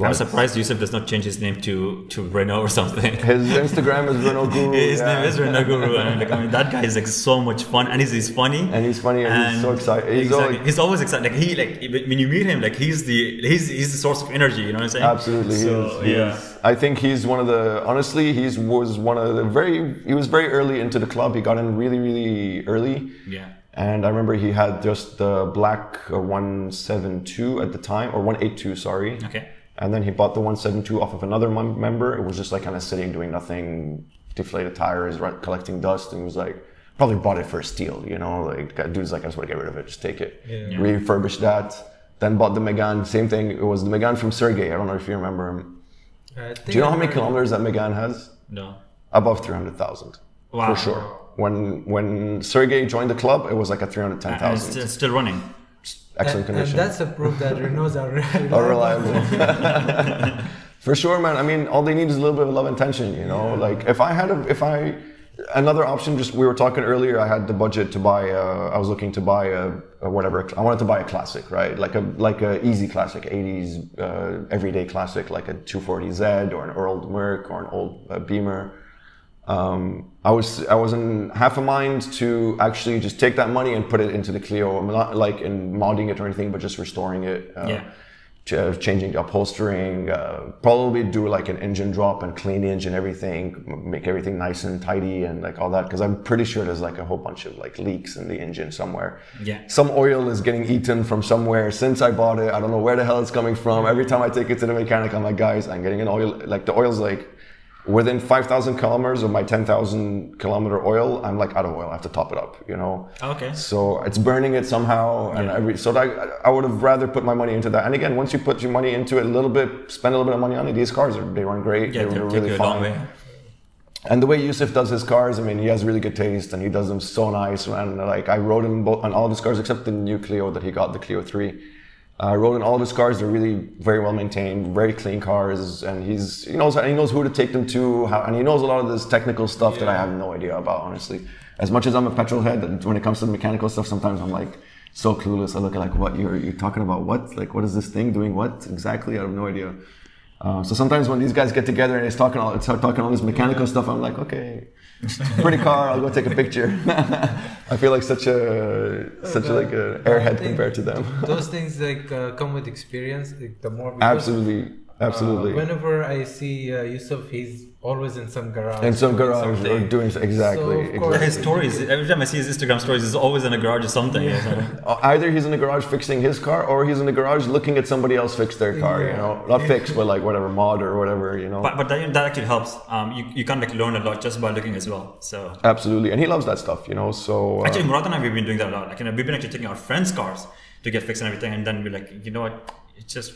I'm surprised Yusuf does not change his name to to Renault or something. His Instagram is Renault Guru. His yeah. name is Renault Guru, and like, I mean, that guy is like so much fun, and he's, he's funny, And he's funny and he's so excited. He's exactly. always- he's always excited. Like he like when you meet him, like he's the he's he's the source of energy. You know what I'm saying? Absolutely, he is, he yeah. I think he's one of the. Honestly, he's was one of the very. He was very early into the club. He got in really, really early. Yeah. And I remember he had just the black uh, 172 at the time, or 182, sorry. Okay. And then he bought the 172 off of another mem- member. It was just like kind of sitting, doing nothing, deflated tires, right, collecting dust. And he was like, probably bought it for a steal, you know? Like, dude's like, I just want to get rid of it, just take it. Yeah. Refurbished that. Then bought the Megane, same thing. It was the Megane from Sergey. I don't know if you remember him. Do you know how many kilometers that Megane has? No. Above 300,000. Wow. For sure. When when Sergey joined the club, it was like at And it's 310,000. still, still running. Excellent and, condition. and that's a proof that Renaults are reliable. Are reliable. For sure, man. I mean, all they need is a little bit of love and tension, you know. Like if I had a, if I, another option. Just we were talking earlier. I had the budget to buy. A, I was looking to buy a, a whatever. I wanted to buy a classic, right? Like a like a easy classic, 80s uh, everyday classic, like a 240Z or an old Merc or an old uh, Beamer. Um, I was I was in half a mind to actually just take that money and put it into the Clio. I'm not like in modding it or anything, but just restoring it. Uh, Yeah. ch- uh, changing the upholstering, uh, probably do like an engine drop and clean the engine, everything, make everything nice and tidy and like all that. Cause I'm pretty sure there's like a whole bunch of like leaks in the engine somewhere. Yeah. Some oil is getting eaten from somewhere since I bought it. I don't know where the hell it's coming from. Every time I take it to the mechanic, I'm like, guys, I'm getting an oil, like the oil's like, within 5,000 kilometers of my 10,000 kilometer oil, I'm like out of oil. I have to top it up, you know? Okay. So it's burning it somehow. And every, so I, I would have rather put my money into that. And again, once you put your money into it a little bit, spend a little bit of money on it, these cars, are, they run great. Yeah, they they'll were take really long fun. And the way Yusuf does his cars, I mean, he has really good taste and he does them so nice. And like, I rode him both on all of his cars except the new Clio that he got, the Clio 3. Uh, in all of his cars. They're really very well maintained, very clean cars, and he's he knows he knows who to take them to, how, and he knows a lot of this technical stuff that I have no idea about. Honestly, as much as I'm a petrol head, when it comes to the mechanical stuff, sometimes I'm like so clueless. I look at like what you're you're talking about. What like what is this thing doing? What exactly? I have no idea. Um, so sometimes when these guys get together and they talking all, start talking all this mechanical stuff, I'm like, okay, pretty car. I'll go take a picture. I feel like such a such a, like a I airhead compared to them. Those things like uh, come with experience. Like, the more Absolutely, absolutely. Uh, whenever I see uh, Yusuf, he's always in some garage. in some doing garage or doing exactly. So, of course- exactly. His stories, every time I see his Instagram stories, he's always in a garage or something. you know? Uh, Either he's in the garage fixing his car, or he's in the garage looking at somebody else fix their car. You know, not fix, but like whatever mod or whatever. You know. But, but that, that actually helps. Um, you, you can like learn a lot just by looking as well. So Absolutely, and he loves that stuff. You know, so uh, actually, Murad and I we've been doing that a lot. Like you know, we've been actually taking our friends' cars to get fixed and everything, and then we're like, you know what, it just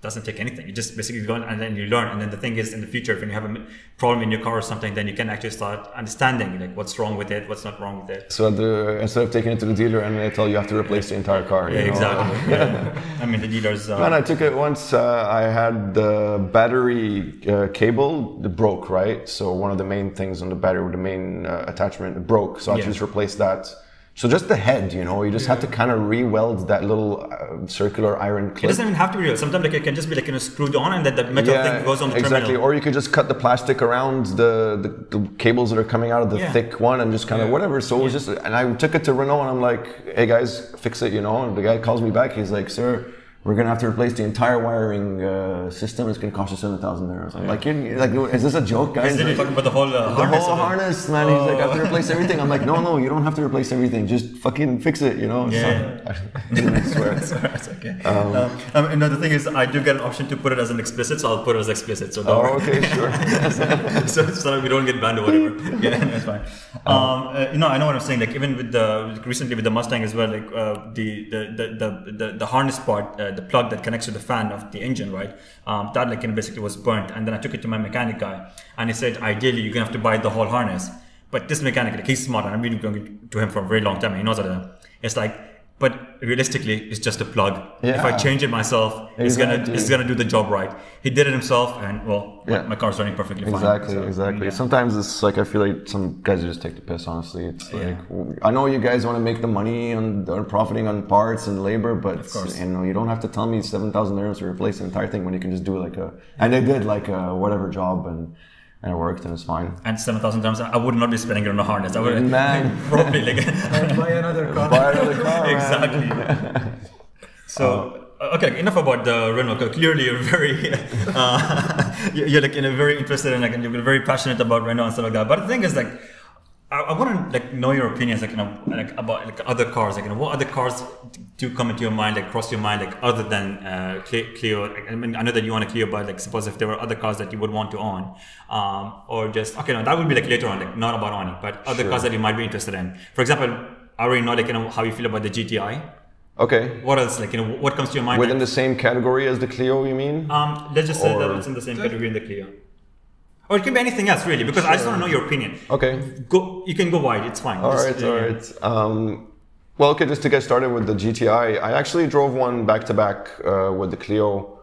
doesn't take anything. You just basically go and then you learn. And then the thing is, in the future, when you have a problem in your car or something, then you can actually start understanding like what's wrong with it, what's not wrong with it. so the, instead of taking it to the dealer and they tell you you have to replace the entire car. Yeah, know, exactly. yeah. I mean, the dealers. Uh, Man, I took it once. Uh, I had the battery uh, cable that broke, right? So one of the main things on the battery, the main uh, attachment, broke. So I Yeah. just replaced that. So just the head, you know, you just have to kind of re-weld that little uh, circular iron clip. it doesn't even have to be real. Sometimes like it can just be like you know screwed on, and then the metal thing goes on the exactly. terminal. Or you could just cut the plastic around the, the, the cables that are coming out of the Yeah. thick one and just kind of Yeah. whatever. So it was just, and I took it to Renault and I'm like, hey guys, fix it, you know. And the guy calls me back. He's like, sir, we're gonna have to replace the entire wiring uh, system. It's gonna cost you seven thousand euros. I'm like, you're, like, is this a joke, guys? You're Like, talking about the whole uh, the harness. whole harness, man. He's like, I have to replace everything. I'm like, no, no, you don't have to replace everything. Just fucking fix it, you know. Yeah. So, I swear. It's okay. Um, um, and the thing is, I do get an option to put it as an explicit, so I'll put it as explicit. So don't Oh, okay, sure. so, so that we don't get banned or whatever. Yeah, that's fine. Um, uh, you know, I know what I'm saying. Like even with the recently with the Mustang as well, like uh, the, the, the the the the harness part, uh, the plug that connects to the fan of the engine, right? Um, that like basically was burnt, and then I took it to my mechanic guy, and he said ideally you're gonna have to buy the whole harness. But this mechanic, like he's smart, and I've been going to him for a very long time. He knows that it's like. But realistically, it's just a plug. If I change it myself, it's gonna it's gonna do the job right. He did it himself, and well, my, Yeah. my car's running perfectly fine. Exactly, So, exactly. yeah. Sometimes it's like I feel like some guys just take the piss. Honestly, it's Yeah. like I know you guys want to make the money and are profiting on parts and labor, but you know you don't have to tell me seven thousand euros to replace the entire thing when you can just do like a and they did like a whatever job and and it worked and it's fine. and 7,000 dirhams, I would not be spending it on a harness. I would Man. probably like I'd buy another car. Buy another car, exactly. so okay, enough about the Renault. Clearly, you're very uh, you're you're, like you know very interested in like and you're very passionate about Renault and stuff like that. But the thing is like. I, I want to like know your opinions, like you know, like about like other cars, like you know, what other cars do come into your mind, like cross your mind, like other than uh, Clio. Like, I mean, I know that you want a Clio, but like suppose if there were other cars that you would want to own, um, or just okay, no, that would be like later on, like not about owning, but other Sure. cars that you might be interested in. For example, I already know like you know how you feel about the GTI. Okay, What else, like you know, what comes to your mind? within like, the same category as the Clio, you mean? um, let's just say that it's in the same category in the Clio, or it can be anything else really, because I just want to know your opinion. Okay. Go, you can go wide. It's fine. All Just, right, yeah, all right. Um, well, okay, just to get started with the GTI, I actually drove one back to back uh, with the Clio.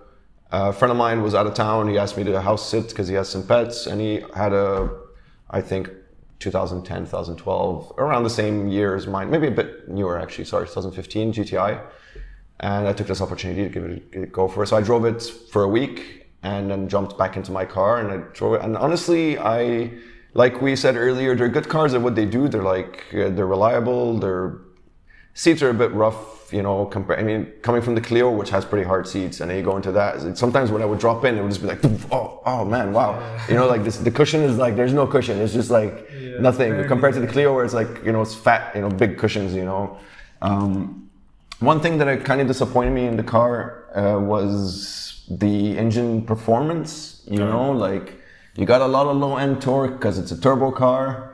a friend of mine was out of town. He asked me to house sit because he has some pets, and he had a, I think, 2010, 2012, around the same year as mine, maybe a bit newer actually. Sorry, 2015 GTI, and I took this opportunity to give it a go for it. So I drove it for a week, and then jumped back into my car and I drove it. And honestly, I like we said earlier, they're good cars at what they do. They're like uh, they're reliable. Their seats are a bit rough, you know. I mean, coming from the Clio, which has pretty hard seats, and then you go into that. Sometimes when I would drop in, it would just be like, oh, oh man, wow. You know, like this, the cushion is like there's no cushion. It's just like Yeah, nothing compared to the Clio, where it's like you know it's fat, you know, big cushions, you know. Um, one thing that kind of disappointed me in the car uh, was the engine performance. You know, like You got a lot of low end torque because it's a turbo car.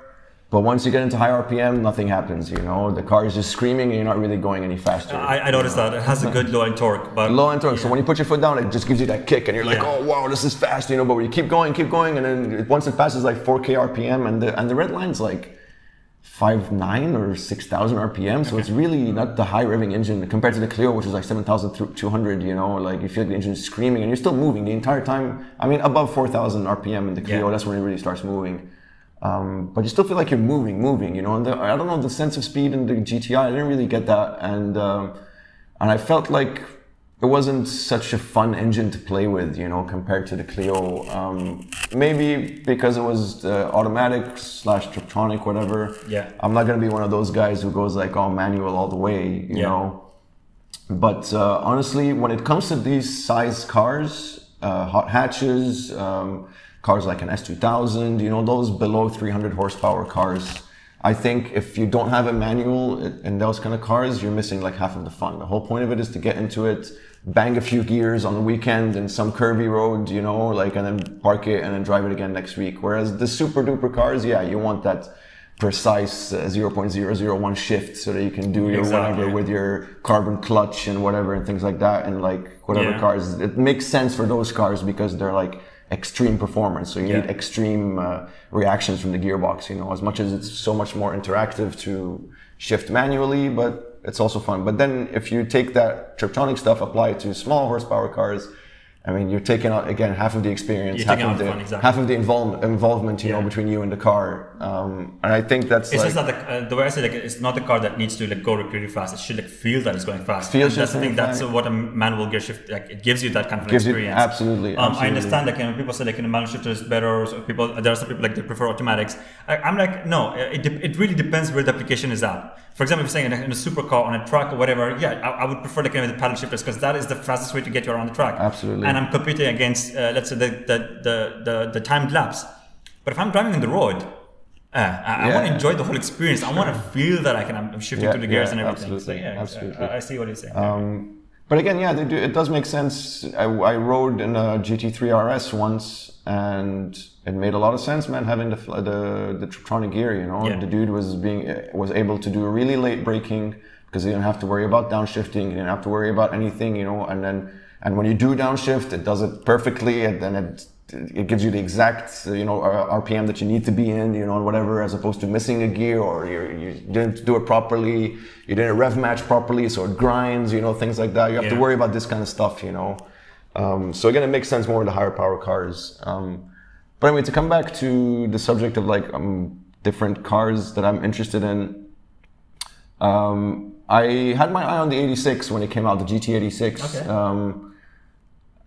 But once you get into high RPM, nothing happens. You know, the car is just screaming, and you're not really going any faster. I, I noticed that it has a good low end torque, but low end torque. So when you put your foot down, it just gives you that kick, and you're like, Yeah. oh wow, this is fast. You know, but when you keep going, keep going, and then once it passes like 4k RPM, and the and the red line's like five nine or six thousand RPM. So it's really not the high revving engine compared to the Clio, which is like seven thousand two hundred. You know, like you feel like the engine's screaming, and you're still moving the entire time. I mean, above four thousand RPM in the Clio, Yeah. that's when it really starts moving. Um, but you still feel like you're moving, moving, you know. And the, I don't know the sense of speed in the GTI. I didn't really get that, and um, and I felt like it wasn't such a fun engine to play with, you know, compared to the Clio. Um, maybe because it was uh, automatic slash Triptronic, whatever. Yeah. I'm not gonna be one of those guys who goes like all manual all the way, you Yeah. know. But uh, honestly, when it comes to these size cars, uh, hot hatches, um, cars like an S2000, you know, those below 300 horsepower cars, I think if you don't have a manual in those kind of cars, you're missing like half of the fun. The whole point of it is to get into it, bang a few gears on the weekend in some curvy road, you know, like, and then park it and then drive it again next week. Whereas the super duper cars, yeah, you want that precise uh, 0.001 shift so that you can do your Exactly. whatever with your carbon clutch and whatever and things like that and like whatever Yeah. cars it makes sense for those cars because they're like extreme performance so you Yeah. need extreme uh, reactions from the gearbox you know as much as it's so much more interactive to shift manually but it's also fun but then if you take that triptonic stuff apply it to small horsepower cars I mean, you're taking out again half of the experience, You're half of the fun, exactly. half of the involve, involvement, you know, between you and the car. Um, and I think that's It's like, just that the, uh, the way I say like it's not the car that needs to like go really fast. It should like feel that it's going fast. Feels and that's the thing. That's what a manual gear shift like. It gives you that kind of Gives you- experience. absolutely, Um, I understand like you know, people say like you know, manual shifter is better. Or so people there are some people like they prefer automatics. I, I'm like no. It, it really depends where the application is at. For example, if you're saying in a, in a supercar on a track or whatever, yeah, I, I would prefer like you know, the paddle shifters because that is the fastest way to get you around the track. Absolutely. And I'm competing against uh, let's say the the, the the the timed laps. But if I'm driving on the road, uh, I, I want to enjoy the whole experience. I want to feel that I can. I'm shifting Yeah, through the gears yeah, and everything. absolutely, so, yeah, absolutely. I, I see what you're saying. Um, but again, yeah, they do, it does make sense. I, I rode in a GT3 RS once, and it made a lot of sense, man. Having the the the Triptronic gear, you know, Yeah. the dude was being was able to do really late braking because he didn't have to worry about downshifting. He didn't have to worry about anything, you know. And then and when you do downshift, it does it perfectly, and then it it gives you the exact you know RPM that you need to be in, you know, and whatever, as opposed to missing a gear or you you didn't do it properly, you didn't rev match properly, so it grinds, you know, things like that. You have to worry about this kind of stuff, you know. Um, so again, it makes sense more with the higher power cars. Um, but anyway, to come back to the subject of like um, different cars that I'm interested in, um, I had my eye on the 86 when it came out, the GT86. Okay.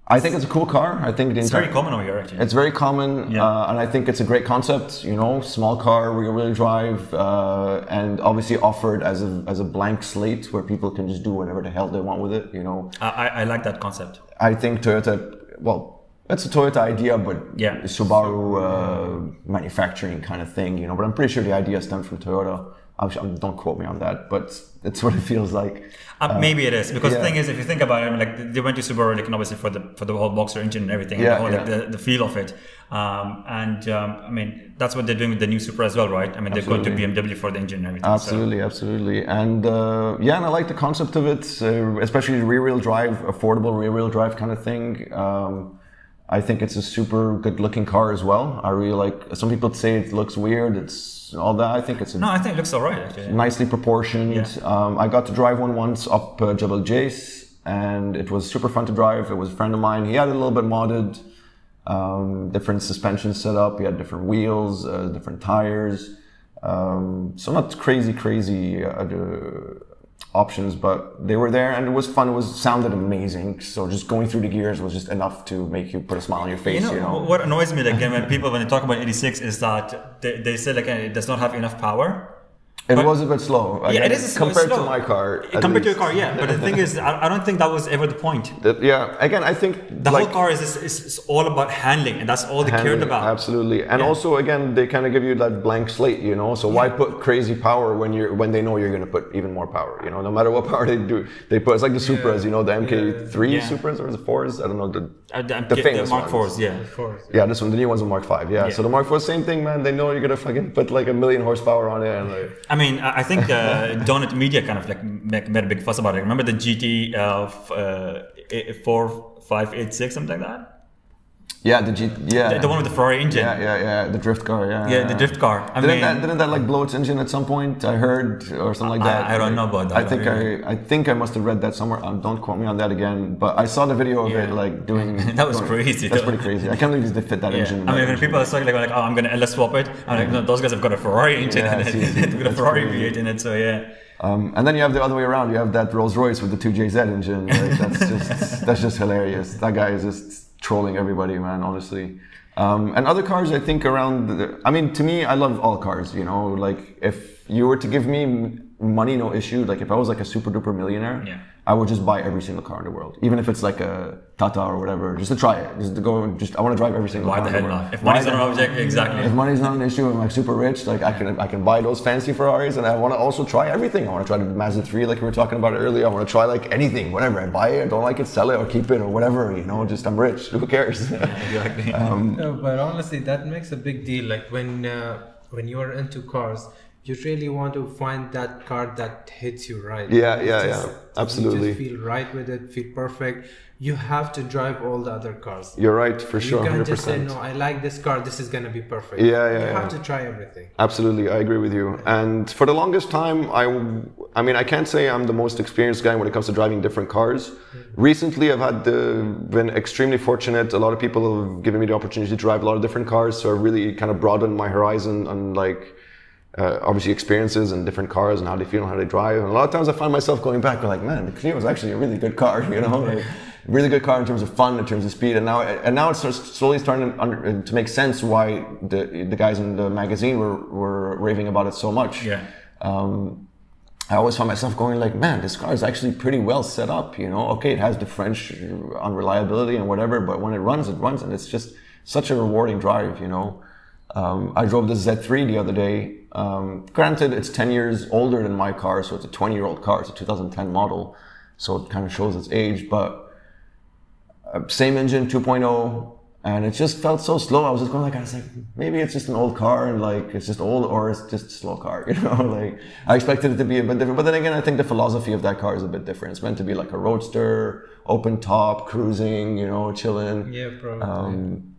I think it's a cool car. I think it's very common over here, actually. it's very common, Yeah. uh, and I think it's a great concept. You know, small car, rear wheel drive, uh, and obviously offered as a as a blank slate where people can just do whatever the hell they want with it. You know, I, I, I like that concept. I think Toyota. Well, it's a Toyota idea, but Yeah. Subaru uh, manufacturing kind of thing. You know, but I'm pretty sure the idea stemmed from Toyota. I'm, don't quote me on that, but it's what it feels like. Uh, maybe it is because yeah. the thing is, if you think about it, I mean, like they went to Subaru, like, obviously for the for the whole boxer engine and everything, and Yeah, the, whole, like, the, the feel of it. Um, and um, I mean, that's what they're doing with the new Supra as well, right? I mean, they're going to BMW for the engine and everything. so- Absolutely, absolutely, and uh, yeah, and I like the concept of it, uh, especially rear-wheel drive, affordable rear-wheel drive kind of thing. Um, I think it's a super good-looking car as well. I really like. Some people say it looks weird. It's all that. I think it's a No, I think it looks alright actually. nicely proportioned. Yeah. Um, I got to drive one once up uh, Jebel Jais, and it was super fun to drive. It was a friend of mine. He had it a little bit modded, um, different suspension setup. He had different wheels, uh, different tires. Um, so not crazy, crazy uh, options, but they were there, and it was fun. It was sounded amazing. So just going through the gears was just enough to make you put a smile on your face. You know, You know, what annoys me like when people when they talk about 86 is that they, they say like it does not have enough power. It But- was a bit slow. Yeah, it is a slow- compared slow. to my car. at Compared to your car, yeah. But the thing is, I, I don't think that was ever the point. That- yeah, again, I think The like, whole car is, is, is all about handling, and that's all they cared about. Absolutely, and Yeah. also again, they kind of give you that blank slate, you know. So why put crazy power when you're when they know you're going to put even more power, you know? No matter what power they do, they put. It's like the Supras, you know, the MK3 Yeah. Supras or the fours. I don't know the Uh, the, the famous Mark ones. IVs, yeah. Yeah, this one, the new one's a Mark Five. Yeah. Yeah. so the Mark Four, same thing, man. They know you're gonna fucking put like a million horsepower on it, and like, I mean, I think uh, Donut Media kind of like make, made a big fuss about it. Remember the GT uh, f- uh, four five eight six something like that? Yeah, the G, yeah, The, the one with the Ferrari engine. yeah, yeah, yeah, the drift car, yeah, Yeah, the drift car. I didn't mean, that didn't that like blow its engine at some point? I heard or something like that. I don't know about that, I think really. I I think I must have read that somewhere. Um, don't quote me on that again. But I saw the video of it like doing. That was doing- crazy, That's though. pretty crazy. I can't believe they fit that yeah. engine. I mean, when engine. people are saying like, like, oh, I'm gonna LS swap it, I'm like, no, those guys have got a Ferrari engine Yeah, in it. They've got a Ferrari crazy. V8 in it, so yeah. Um, and then you have the other way around. You have that Rolls Royce with the two JZ engine. Like, that's just that's just hilarious. That guy is just trolling everybody, man. Honestly. Um, and other cars, I think around. The, I mean, to me, I love all cars. You know, like if you were to give me money, no issue. Like if I was like a super duper millionaire, Yeah. I would just buy every single car in the world, even if it's like a Tata or whatever, just to try it, just to go. and Just I want to drive every single Why car. the in hell world. not? If Why money's not an object, exactly. if money's not an issue, I'm like super rich. Like I can I can buy those fancy Ferraris, and I want to also try everything. I want to try the Mazda 3, like we were talking about earlier. I want to try like anything, whatever. I buy it, don't like it, sell it, or keep it, or whatever. You know, just I'm rich. Who cares? Exactly. No, but honestly, that makes a big deal. Like when uh, when you are into cars, you really want to find that car that hits you right. Yeah, You yeah, just- yeah. Absolutely. Feel right with it, feel perfect. You have to drive all the other cars. You're right for sure. you can't hundred just say no. I like this car. This is gonna be perfect. Yeah, yeah, You yeah. have to try everything. Absolutely, I agree with you. And for the longest time, I, I mean, I can't say I'm the most experienced guy when it comes to driving different cars. Mm. Recently, I've had the, been extremely fortunate. A lot of people have given me the opportunity to drive a lot of different cars, so I've really kind of broadened my horizon on like. Uh, obviously, experiences and different cars and how they feel and how they drive. And a lot of times, I find myself going back, like, man, the Clio is actually a really good car. You know, like, really good car in terms of fun, in terms of speed. And now, and now it's starts slowly starting to, under, to make sense why the the guys in the magazine were were raving about it so much. Yeah. Um, I always find myself going like, man, this car is actually pretty well set up. You know, okay, it has the French unreliability and whatever, but when it runs, it runs, and it's just such a rewarding drive. You know, um, I drove the Z3 the other day. Um, granted, it's 10 years older than my car, so it's a 20 year old car. It's a 2010 model, so it kind of shows its age. But uh, same engine, 2.0, and it just felt so slow. I was just going like, I was like, maybe it's just an old car, and like it's just old, or it's just a slow car. You know, like I expected it to be a bit different. But then again, I think the philosophy of that car is a bit different. It's meant to be like a roadster, open top, cruising. You know, chilling. Yeah, probably. Um,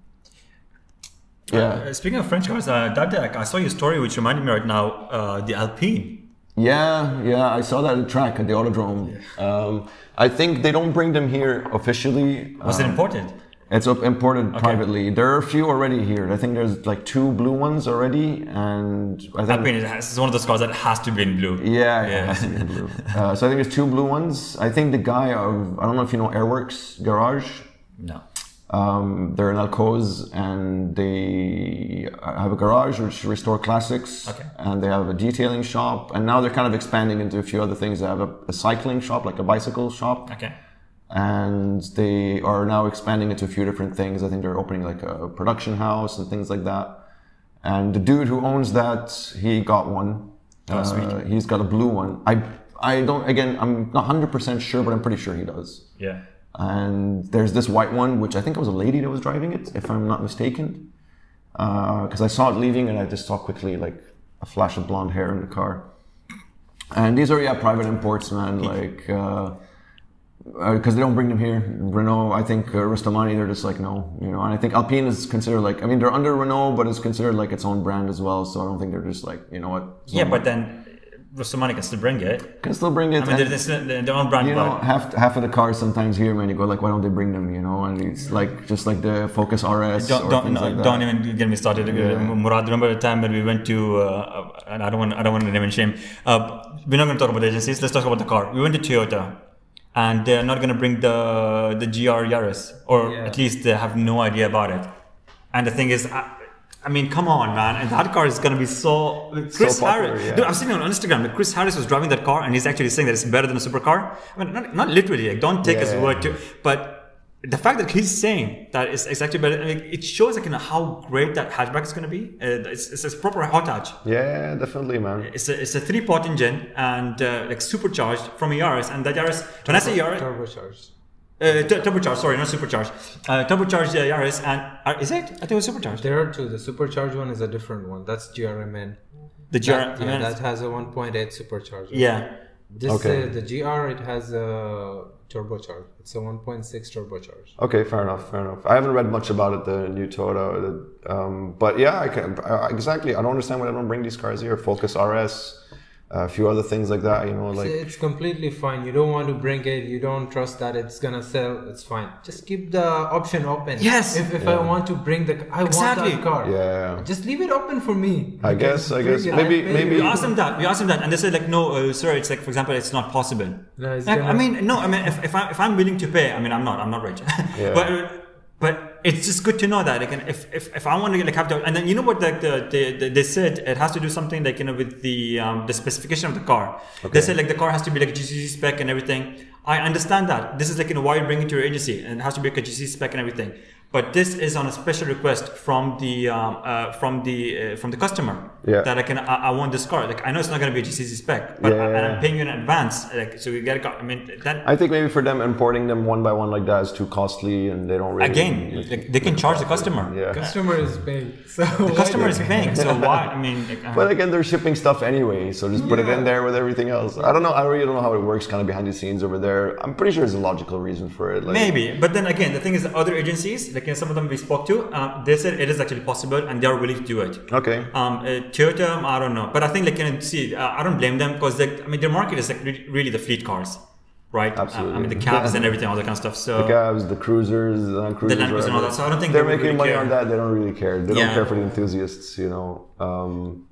yeah. Uh, speaking of French cars, uh, day I saw your story, which reminded me right now, uh, the Alpine. Yeah, yeah, I saw that at the track at the Autodrome. Um, I think they don't bring them here officially. Was it Um, imported? It's up- imported privately. There are a few already here. I think there's like two blue ones already, and I think Alpine is is one of those cars that has to be in blue. yeah, yeah, it has to be in blue. Uh, so I think there's two blue ones. I think the guy of I don't know if you know Airworks Garage. No. Um, they're in Al Quoz and they have a garage which restore classics. Okay. And they have a detailing shop. And now they're kind of expanding into a few other things. They have a, a cycling shop, like a bicycle shop. Okay. And they are now expanding into a few different things. I think they're opening like a production house and things like that. And the dude who owns that, he got one. Oh, sweet. Uh, he's got a blue one. I I don't again. I'm not hundred percent sure, but I'm pretty sure he does Yeah. And there's this white one which i think it was a lady that was driving it if i'm not mistaken. Uh, because i saw it leaving and i just saw quickly like a flash of blonde hair in the car. And these are yeah private imports man like uh, uh, because they don't bring them here. Renault i think uh, Rostamani, they're just like no you know and i think alpine is considered like i mean they're under renault but it's considered like its own brand as well so i don't think they're just like you know what Yeah, but then Rostamani can still bring it. can still bring it I mean, they're, they're, still- they're their own brand. you know, half half of the cars sometimes here, man, you go like, why don't they bring them? You know, and it's like just like the Focus RS don't or don't, no, like don't even get me started. Uh, Murad, remember the time when we went to? Uh, and I don't want I don't want to name and shame. Uh, we're not going to talk about agencies. Let's talk about the car. We went to Toyota, and they're not going to bring the the GR Yaris, or Yeah. at least they have no idea about it. And the thing is, I, mean, come on, man! And that car is gonna be so. Chris popular, Harris, yeah. dude, I've seen it on Instagram. Like Chris Harris was driving that car, and he's actually saying that it's better than a supercar. I mean, not, not literally. Like, don't take his Yeah. word to, but the fact that he's saying that it's, actually better, I mean, it shows like you know, how great that hatchback is gonna be. Uh, it's, it's a proper hot hatch. Yeah, definitely, man. It's a, it's a three pot engine and uh, like supercharged from a Yaris. And that Yaris, when I say Yaris, Turbocharged. Uh, tu- turbocharged, sorry, not supercharged. Uh, turbocharged uh, Yaris, and uh, is it? I think it was supercharged. There are two. The supercharged one is a different one. That's GRMN. The GR, That, yeah, that has a 1.8 supercharger. yeah. This Okay. uh, the GR it has a turbocharged. It's a 1.6 turbocharged. Okay, fair enough, fair enough. I haven't read much about it, the new Toyota. The, um, but yeah, I can I, exactly. I don't understand why they don't bring these cars here. Focus RS, a few other things like that. You know, like it's completely fine. You don't want to bring it. You don't trust that it's gonna sell. It's fine. Just keep the option open. Yes. If, if I want to bring the, I Exactly. want that car. yeah. Just leave it open for me. I guess- I guess. it. Maybe- I pay maybe- We you. asked them that. We asked them that, and they said like, no, uh, sir. It's like, for example, it's not possible. No, it's Like, I gonna- mean, no. I mean, if, if I if I'm willing to pay, I mean, I'm not. I'm not rich. Yeah. but but it's just good to know that. Like, if if, if I want to like have the, and then you know what? Like the, the, the they said it has to do something like you know with the um, the specification of the car. They said like the car has to be like a GCC spec and everything. I understand that. This is like you know why you bring it to your agency and it has to be like a GCC spec and everything. But this is on a special request from the um, uh, from the uh, from the customer Yeah. that I can I, I want this car. Like I know it's not going to be a GCC spec, but Yeah, I, yeah, and yeah. I'm paying you in advance. Like so you get a car. I mean that I think maybe for them importing them one by one like that is too costly, and they don't really again like, they can charge the customer. Yeah. Customer is paying. So The customer is paying, so why? I mean, like, uh, But again, they're shipping stuff anyway, so just put it in there with everything else. I don't know. I really don't know how it works, kind of behind the scenes over there. I'm pretty sure there's a logical reason for it. Like, maybe, but then again, the thing is, the other agencies, like know, some of them we spoke to, um, they said it is actually possible and they are willing to do it. Okay. Um, uh, Toyota, I don't know, but I think like you know, see, uh, I don't blame them because like I mean, their market is like re- really the fleet cars, right? Uh, I mean, the cabs and everything, all that kind of stuff. So The cabs, the cruisers, the Land Cruisers, Land Cruiser and all that, so I don't think they're they making really money care. on that. They don't really care. They Yeah. don't care for the enthusiasts, you know. Um,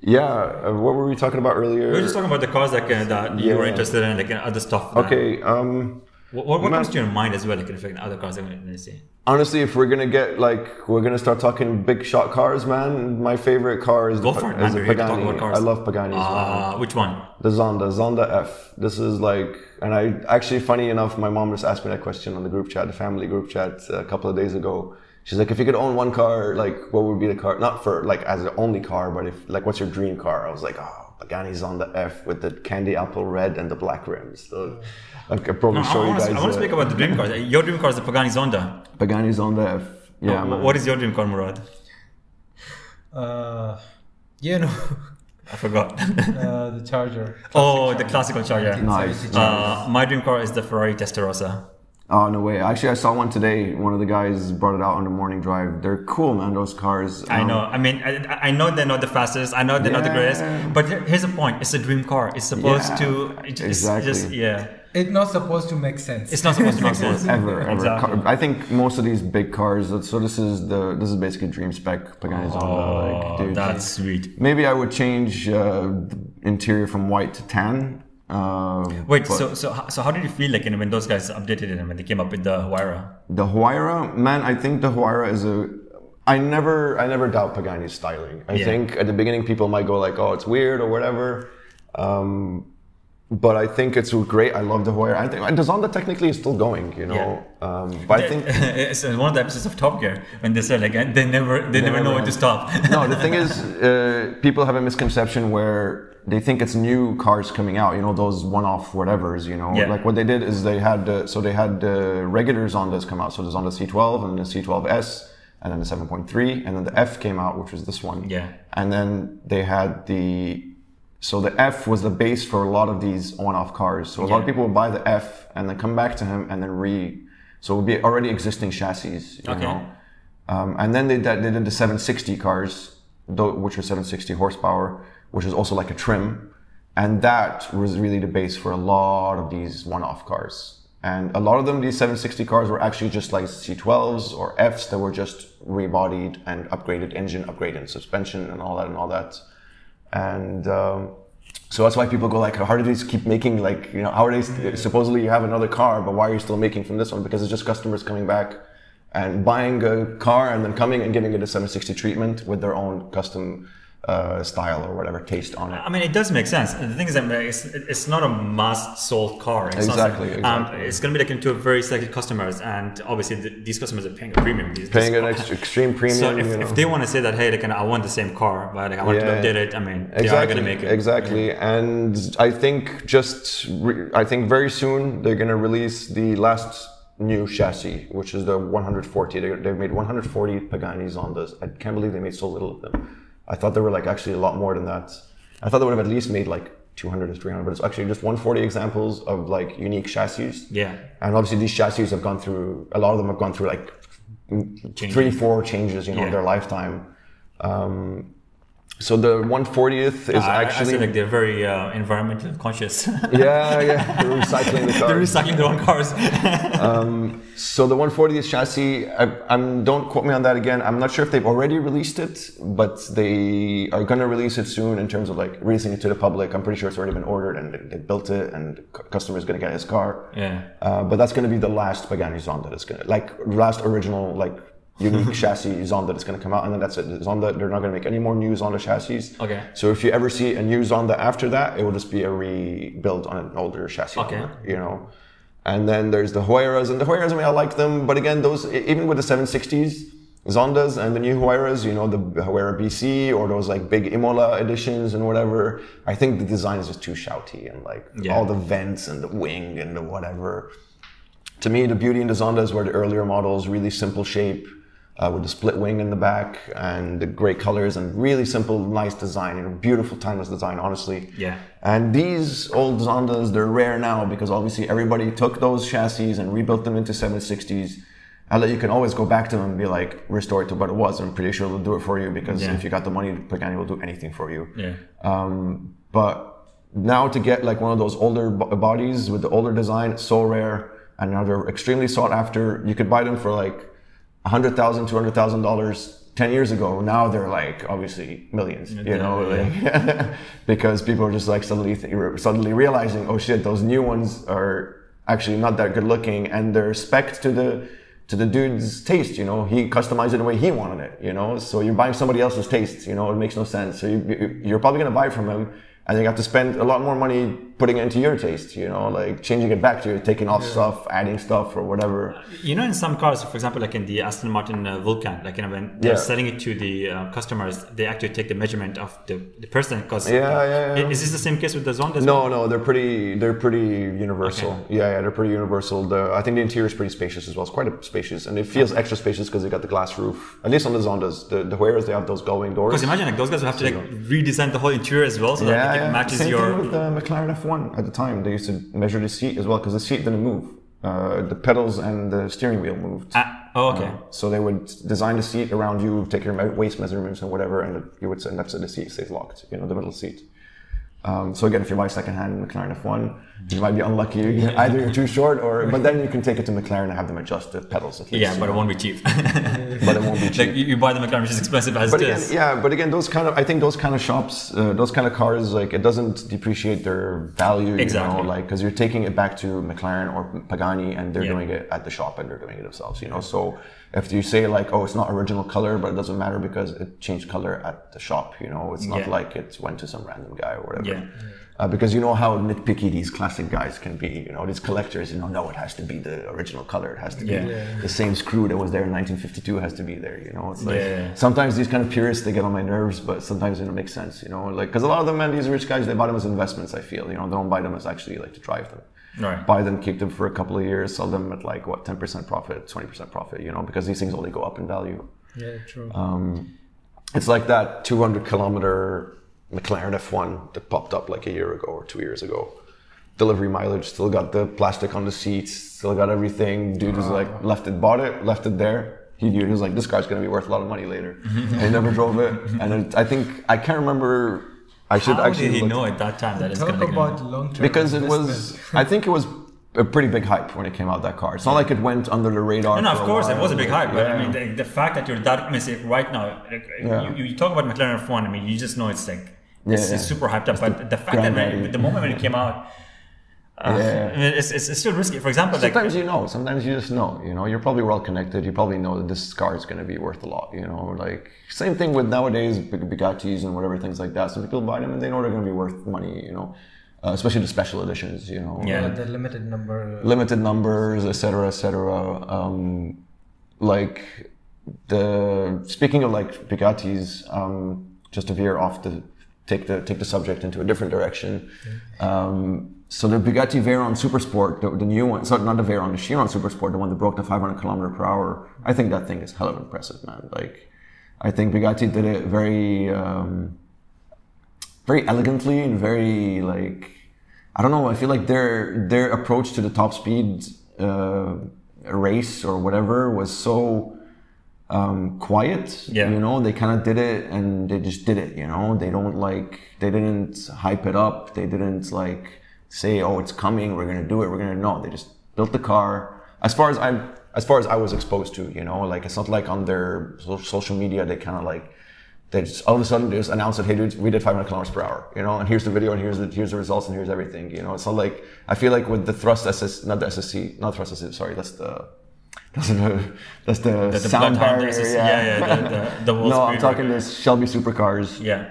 yeah, uh, what were we talking about earlier? we were just talking about the cars like uh, that you were interested in, like uh, other stuff. uh, Okay. Um, What, what, comes to your mind as well, like if like, other cars I'm going to see? honestly, if we're gonna get like we're gonna start talking big shot cars, man. My favorite car is Go the, for it, is man. the We're here to talk Pagani. about cars. I love Paganis. man. Uh, which one? The Zonda, Zonda F. This is like, and I actually, funny enough, my mom just asked me that question on the group chat, the family group chat, uh, a couple of days ago. She's like, if you could own one car, like, what would be the car? Not for like as the only car, but if like, what's your dream car? I was like, oh, Pagani Zonda F with the candy apple red and the black rims. So I could probably No, I show you want guys. to I want to speak about the dream cars. Your dream car is the Pagani Zonda. Pagani Zonda F. Yeah, Wh- man. What is your dream car, Murad? Uh, you know, I forgot. uh, the Charger. oh, the classical Charger. Nice. Uh, my dream car is the Ferrari Testarossa. Oh no way! Actually, I saw one today. One of the guys brought it out on the morning drive. They're cool, man. Those cars. I Um, know. I mean, I, I know they're not the fastest. I know they're not the greatest. But here's the point: it's a dream car. It's supposed Yeah, to. It's, exactly. It's just, yeah. It's not supposed to make sense. It's not supposed to make sense. ever, ever. Exactly. Car- I think most of these big cars. So this is the this is basically dream spec Pagani Zonda. Like, Oh, dude, that's sweet. maybe I would change uh, the interior from white to tan. Uh, Wait, so so so how did you feel like you know, when those guys updated it and when they came up with the Huayra? the Huayra, man, I think the Huayra is a. I never, I never doubt Pagani's styling. I Yeah. think at the beginning people might go like, "Oh, it's weird" or whatever. Um, but I think it's great. I love the Huayra. I think and the Zonda technically is still going, you know. Um, but I think it's one of the episodes of Top Gear when they said like they never they never know when to stop. no, the thing is, uh, people have a misconception where they think it's new cars coming out. You know, those one-off whatevers. You know, Yeah. like what they did is they had uh, so they had uh, regular Zondas come out. So there's on the C12 and then the C12S, and then the 7.3, and then the F came out, which was this one. Yeah. And then they had the so the F was the base for a lot of these one-off cars. So a lot of people would buy the F and then come back to him and then re. So it would be already existing chassis. You Okay. know? Um, and then they, did- they did the 760 cars, which were 760 horsepower, which is also like a trim. And that was really the base for a lot of these one-off cars. And a lot of them, these 760 cars were actually just like C12s or Fs that were just rebodied and upgraded engine, upgraded suspension and all that and all that. And um, so that's why people go like, how do these keep making like, you know, how are they, supposedly you have another car, but why are you still making from this one? Because it's just customers coming back and buying a car and then coming and giving it a 760 treatment with their own custom uh, style or whatever taste on it. I mean, it does make sense. The thing is that it's, it's not a mass sold car. It's not Exactly, um, exactly. it's going to be like into a very selected customers, and obviously the, these customers are paying a premium. These, Paying this- an ex- extreme premium. So if, you know. if they want to say that, hey, like, I want the same car, but like, I want Yeah. to update it, I mean, they are exactly, going to make it. Exactly, and I think just re- I think very soon they're gonna release the last new chassis, which is the 140. They, they've made 140 Pagani Zondas. I can't believe they made so little of them. I thought there were like actually a lot more than that. I thought they would have at least made like 200 or 300, but it's actually just 140 examples of like unique chassis. Yeah. And obviously these chassis have gone through a lot of them have gone through like Changes. three, four changes, you know, Yeah. in their lifetime. Um, so the 140th is I, actually I like they're very uh, environmental conscious. yeah, yeah, they're recycling the cars. they're recycling their own cars. So the 140th chassis, I, I'm don't quote me on that again. I'm not sure if they've already released it, but they are going to release it soon in terms of like releasing it to the public. I'm pretty sure it's already been ordered and they, they built it, and customer is going to get his car. yeah. Uh, but that's going to be the last Pagani Zonda that's going to like last original like unique chassis Zonda that's going to come out, and then that's it. Zonda, they're not going to make any more new Zonda chassis. Okay. So if you ever see a new Zonda after that, it will just be a rebuild on an older chassis. Okay. number, you know. And then there's the Huayras, and the Huayras, I mean, I like them, but again, those even with the 760s, Zondas and the new Huayras, you know, the Huayra BC or those like big Imola editions and whatever, I think the design is just too shouty and like Yeah. all the vents and the wing and the whatever. To me, the beauty in the Zondas were the earlier models, really simple shape, uh, with the split wing in the back and the great colors and really simple, nice design, you know, beautiful, timeless design, honestly. Yeah. And these old Zondas, they're rare now because obviously everybody took those chassis and rebuilt them into 760s. And you can always go back to them and be like, restore it to what it was. I'm pretty sure they'll do it for you because Yeah. if you got the money, Pagani will do anything for you. Yeah. Um, but now to get like one of those older bo- bodies with the older design, it's so rare, and now they're extremely sought after. You could buy them for like a hundred thousand, two hundred thousand dollars ten years ago. Now they're like obviously millions, you know, like, because people are just like suddenly th- suddenly realizing, oh shit, those new ones are actually not that good looking, and they're spec to the to the dude's taste, you know, he customized it the way he wanted it, you know. So you're buying somebody else's taste, you know, it makes no sense. So you, you- you're probably gonna buy from him, and you have to spend a lot more money putting it into your taste, you know, like changing it back to you, taking off stuff, adding stuff, or whatever. You know, in some cars, for example, like in the Aston Martin uh, Vulcan, like you know, when they're Yeah. selling it to the uh, customers, they actually take the measurement of the, the person. Because Yeah, yeah, yeah. is this the same case with the Zonda? No, no, they're pretty. They're pretty universal. Yeah, yeah, they're pretty universal. The I think the interior is pretty spacious as well. It's quite spacious, and it feels extra spacious because they got the glass roof. At least on the Zondas, the the Huayras they have those gullwing doors. Because imagine like those guys will have to like redesign the whole interior as well, so that it matches Same your. thing with the McLaren F1 at the time. They used to measure the seat as well because the seat didn't move. Uh, the pedals and the steering wheel moved. Ah, oh, okay. So they would design the seat around you, take your waist measurements and whatever, and you would say that's it, the seat stays locked. You know, the middle seat. Um, so again, if you buy secondhand McLaren F1, you might be unlucky. Either you're too short, or but then you can take it to McLaren and have them adjust the pedals at least. yeah, but it won't be cheap. but it won't be cheap. like you, you buy the McLaren, which is expensive as But it again, is. yeah, but again, those kind of I think those kind of shops, uh, those kind of cars, like it doesn't depreciate their value, Exactly. you know, like because you're taking it back to McLaren or Pagani, and they're Yeah. doing it at the shop and they're doing it themselves, you know. So if you say like, oh, it's not original color, but it doesn't matter because it changed color at the shop, you know, it's not Yeah. like it went to some random guy or whatever. Yeah. Uh, because you know how nitpicky these classic guys can be, you know, these collectors, you know, no, it has to be the original color, it has to be Yeah. Yeah. the same screw that was there in 1952 has to be there, you know. It's like sometimes these kind of purists they get on my nerves, but sometimes it makes sense, you know. Like because a lot of them, man, these rich guys, they buy them as investments. I feel, you know, they don't buy them as actually like to drive them. Right. Buy them, keep them for a couple of years, sell them at like what 10% profit, 20% profit, you know, because these things only go up in value. Yeah, true. Um, it's like that 200 kilometer McLaren F1 that popped up like a year ago or two years ago. Delivery mileage, still got the plastic on the seats, still got everything. Dude was like, left it, bought it, left it there. He knew, he was like, this car's gonna be worth a lot of money later. and he never drove it. And it, I think, I can't remember, I should How actually did he look- know at that time that it's going to be about long term. because it was, I think it was a pretty big hype when it came out, that car. It's not like it went under the radar. No, no, of course, it was a big hype. But I mean, the, the fact that you're that, I mean, say, right now, like, Yeah. you, you talk about McLaren F1, I mean, you just know it's like, Yeah, it's, yeah. it's super hyped up. But the fact that when, granddaddy. the moment when it came out, Uh, Yeah. I mean, it's, it's, it's still risky. For example, like Sometimes you know. Sometimes you just know. You know, you're probably well connected. You probably know that this car is going to be worth a lot. You know, like same thing with nowadays Bug- Bugattis and whatever things like that. Some people buy them and they know they're going to be worth money. You know, uh, especially the special editions. You know, Yeah. Uh, the limited number. limited numbers, etc., etc. Um, like the speaking of like Bugattis, um, just to veer off the take the take the subject into a different direction. Um, so the Bugatti Veyron Supersport, the, the new one, so not the Veyron, the Chiron Supersport, the one that broke the 500 kilometer per hour. I think that thing is hell of impressive, man. Like, I think Bugatti did it very, um, very elegantly and very like I don't know. I feel like their their approach to the top speed uh, race or whatever was so um, quiet. Yeah. You know, they kind of did it and they just did it. You know, they don't like they didn't hype it up. They didn't like say, "Oh, it's coming. We're gonna do it. We're gonna." No, they just built the car. As far as I as far as I was exposed to, you know, like it's not like on their social media they kind of like they just all of a sudden they just announced that hey dudes we did 500 kilometers per hour you know and here's the video and here's the here's the results and here's everything you know it's not like i feel like with the thrust ss not the ssc not thrust ssc sorry that's the that's the that's the, the sound Bloodhound barrier yeah yeah, yeah, the- the- the no i'm talking this shelby supercars yeah,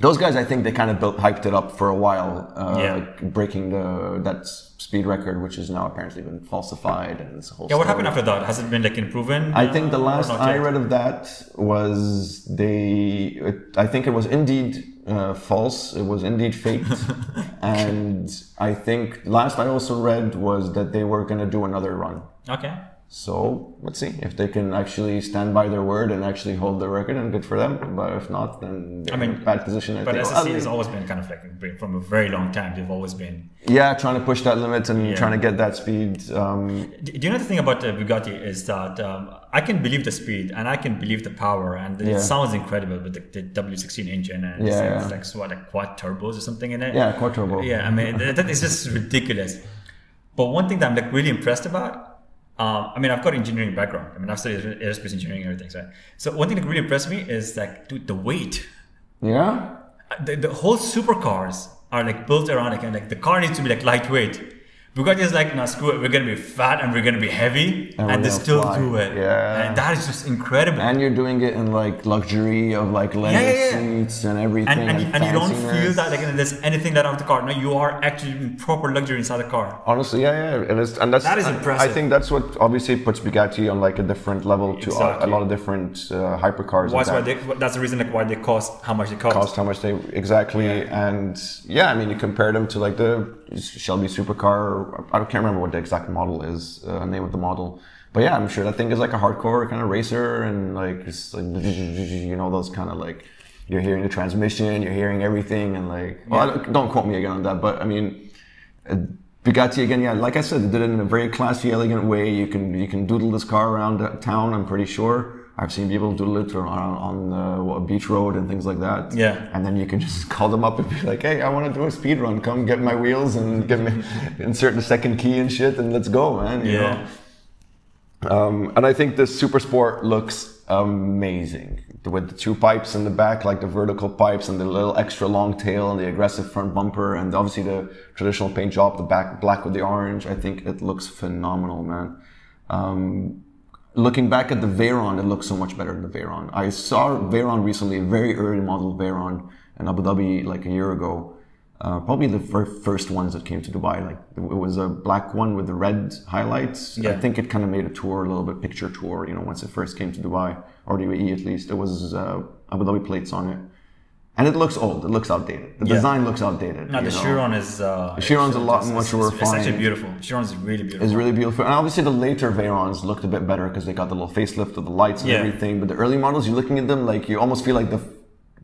those guys i think they kind of built hyped it up for a while uh, Yeah. breaking the that speed record which has now apparently been falsified and a whole yeah. What story. happened after that? Has it been like improving? I think the last I read of that was they. It, I think it was indeed uh, false. It was indeed faked, and I think last I also read was that they were going to do another run. Okay. So let's see if they can actually stand by their word and actually hold the record, and good for them. But if not, then they're I mean, in a bad position. I But think. SSC Well, has always been kind of like from a very long time. They've always been. yeah, trying to push that limit and Yeah. trying to get that speed. Um, Do you know the thing about uh, Bugatti is that um, I can believe the speed and I can believe the power and it Yeah. sounds incredible with the, the W16 engine and Yeah, it's, like what like quad turbos or something in it. yeah, quad turbo. Yeah, I mean that is just ridiculous. But one thing that I'm like really impressed about, um, I mean I've got engineering background. I mean I've studied aerospace engineering and everything. So, so one thing that really impressed me is like dude the weight. Yeah. The, the whole supercars are like built around like, and like the car needs to be like lightweight. Bugatti is like, no, screw it. We're gonna be fat and we're gonna be heavy, And and, they still fly. do it. Yeah. and that is just incredible. And you're doing it in like luxury of like leather Yeah, yeah, yeah. seats and everything. and, and, you, and you don't feel that like there's anything that out of the car. No, you are actually in proper luxury inside the car. Honestly, yeah, yeah, and, it's, and that's That is I- impressive. I think that's what obviously puts Bugatti on like a different level to a- a, lot of different uh, hypercars. And why they, that's the reason like why they cost how much they cost. cost how much they exactly, and yeah, I mean you compare them to like the Shelby supercar. I can't remember what the exact model is, uh, name of the model. But yeah, I'm sure that thing is like a hardcore kind of racer, and like like you know those kind of like you're hearing the transmission, you're hearing everything, and like well, don't- don't quote me again on that, but I mean. Uh, Bugatti again, yeah. Like I said, they did it in a very classy, elegant way. You can you can doodle this car around town. I'm pretty sure. I've seen people do it on on uh, beach road and things like that. Yeah. And then you can just call them up and be like, "Hey, I want to do a speed run. Come get my wheels and give me insert the second key and shit, and let's go, man." You Yeah. know? Um, and I think the Super Sport looks amazing with the two pipes in the back, like the vertical pipes and the little extra long tail and the aggressive front bumper, and obviously the traditional paint job, the back black with the orange. I think it looks phenomenal, man. Um, looking back at the Veyron, it looks so much better than the Veyron. I saw Veyron recently, a very early model Veyron in Abu Dhabi like a year ago. Uh, probably the fir- first ones that came to Dubai. Like it was a black one with the red highlights. I think it kind of made a tour, a little bit picture tour. You know, once it first came to Dubai or the UAE at least, it was uh, Abu Dhabi plates on it, and it looks old. It looks outdated. The Yeah. design looks outdated. No, the know. Chiron is. Uh, Chiron's a lot more it's- It's refined. actually beautiful. Chiron's really beautiful. It's really beautiful. And obviously the later Veyrons looked a bit better because they got the little facelift of the lights and Yeah. everything. But the early models, you're looking at them like you almost feel like the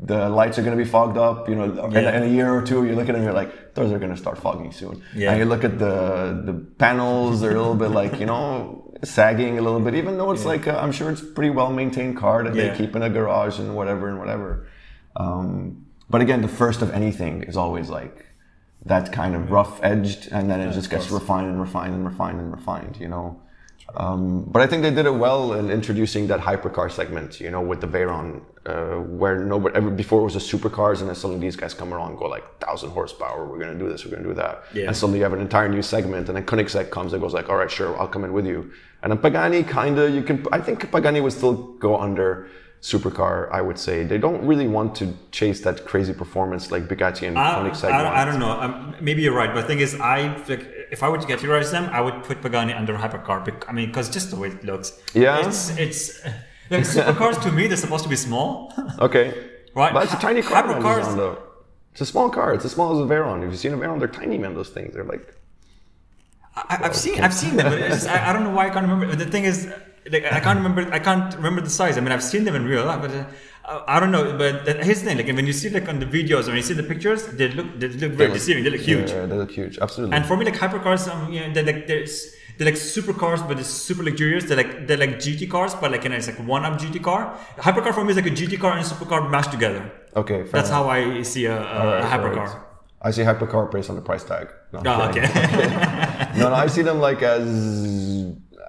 the lights are going to be fogged up. You know, in, Yeah. in a year or two, you look at them, you're like, those are going to start fogging soon. Yeah. And you look at the the panels, they're a little bit like you know sagging a little bit. Even though it's like i I'm sure it's pretty well maintained car that Yeah. they keep in a garage and whatever and whatever. Um, but again, the first of anything is always like that kind of rough edged, and then it just gets refined and refined and refined and refined. You know. Um, but I think they did it well in introducing that hypercar segment, you know, with the Veyron, uh, where nobody ever before it was the supercars, and then suddenly these guys come around, and go like thousand horsepower. We're gonna do this. We're gonna do that. Yeah. And suddenly you have an entire new segment, and then Koenigsegg comes and goes like, all right, sure, I'll come in with you. And then Pagani, kinda, you can. I think Pagani would still go under supercar. I would say they don't really want to chase that crazy performance like Bugatti and I, Koenigsegg. I, want. I don't know. Um, maybe you're right, but the thing is, I like, if I were to categorize them, I would put Pagani under hypercar. bec- I mean, because just the way it looks. Yeah? It's it's like supercars to me. They're supposed to be small, Okay. right? But it's a tiny car. Hypercars. one, though. It's a small car. It's as small as a Veyron. If you've seen a Veyron, they're tiny, man. Those things. They're like. I, I've seen I've seen them, but it's just, I, I don't know why I can't remember. The thing is, like, I can't remember I can't remember the size. I mean, I've seen them in real life, but uh, I, don't know. But here's the thing: like when you see like on the videos, when you see the pictures, they look they look very look- deceiving. They look huge. Yeah, they look huge. Absolutely. And for me, like hypercars, um, you know, they're like there's they're like supercars, but they're super luxurious. They're like they're like GT cars, but like you know, it's like one up GT car. Hypercar for me is like a GT car and a supercar mashed together. okay. That's enough. how I see a, a, Alright, a hypercar. alright. I see hypercar based on the price tag. No, Oh, okay. no, no, I see them like as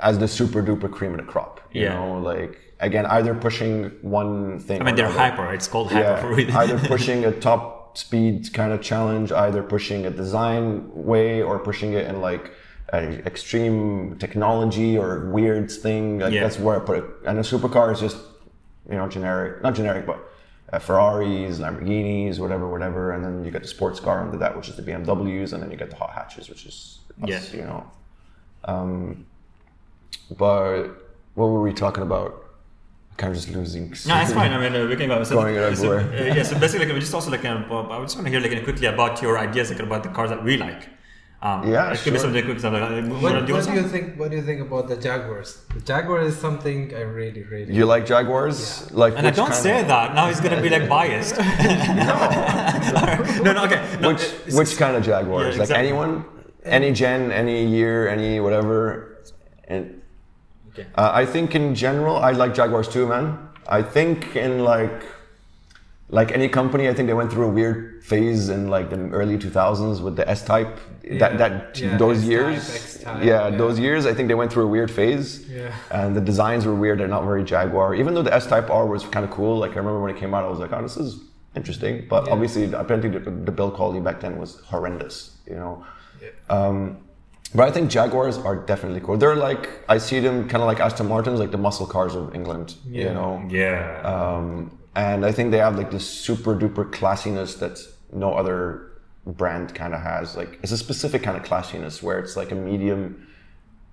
as the super duper cream of the crop. You Yeah. know, like again, either pushing one thing. I mean, they're another. hyper. It's called hyper for reason. Yeah, either pushing a top speed kind of challenge, either pushing a design way, or pushing it in like an extreme technology or weird thing. Like Yeah. that's where I put it. And a supercar is just you know generic, not generic, but uh, Ferraris, Lamborghinis, whatever, whatever. And then you get the sports car under that, which is the BMWs, and then you get the hot hatches, which is us, Yeah. you know. Um, but what were we talking about? Kind of just losing. No, it's fine. I mean, uh, we can go. So, Going it so, everywhere. uh, yeah, so basically, like, we just also like, uh, Bob, I just want to hear like quickly about your ideas like, about the cars that we like. Um, Yeah, it could be sure. something quick. Something. Like, What, wanna do what do you think? What do you think about the Jaguars? The Jaguar is something I really, really. You like Jaguars? Like And I don't say of, that. Now he's gonna be like biased. no, no, okay. No, Which it's- which kind of Jaguars? Yeah, Like anyone, any gen, any year, any whatever. And Okay. uh, I think in general, I like Jaguars too, man. I think in like like any company, I think they went through a weird phase in like the early 2000s with the S Type. Yeah, that that yeah, those S-Type, years, X-Type, yeah, yeah. those years, I think they went through a weird phase. Yeah. And the designs were weird. They're not very Jaguar. Even though the S Type R was kind of cool. Like I remember when it came out, I was like, oh, this is interesting. But obviously, apparently, the, the build quality back then was horrendous. You know. Yeah. Um, but I think Jaguars are definitely cool. They're like I see them kind of like Aston Martins, like the muscle cars of England. You know. yeah. Um, and I think they have like this super duper classiness that no other brand kind of has. Like it's a specific kind of classiness where it's like a medium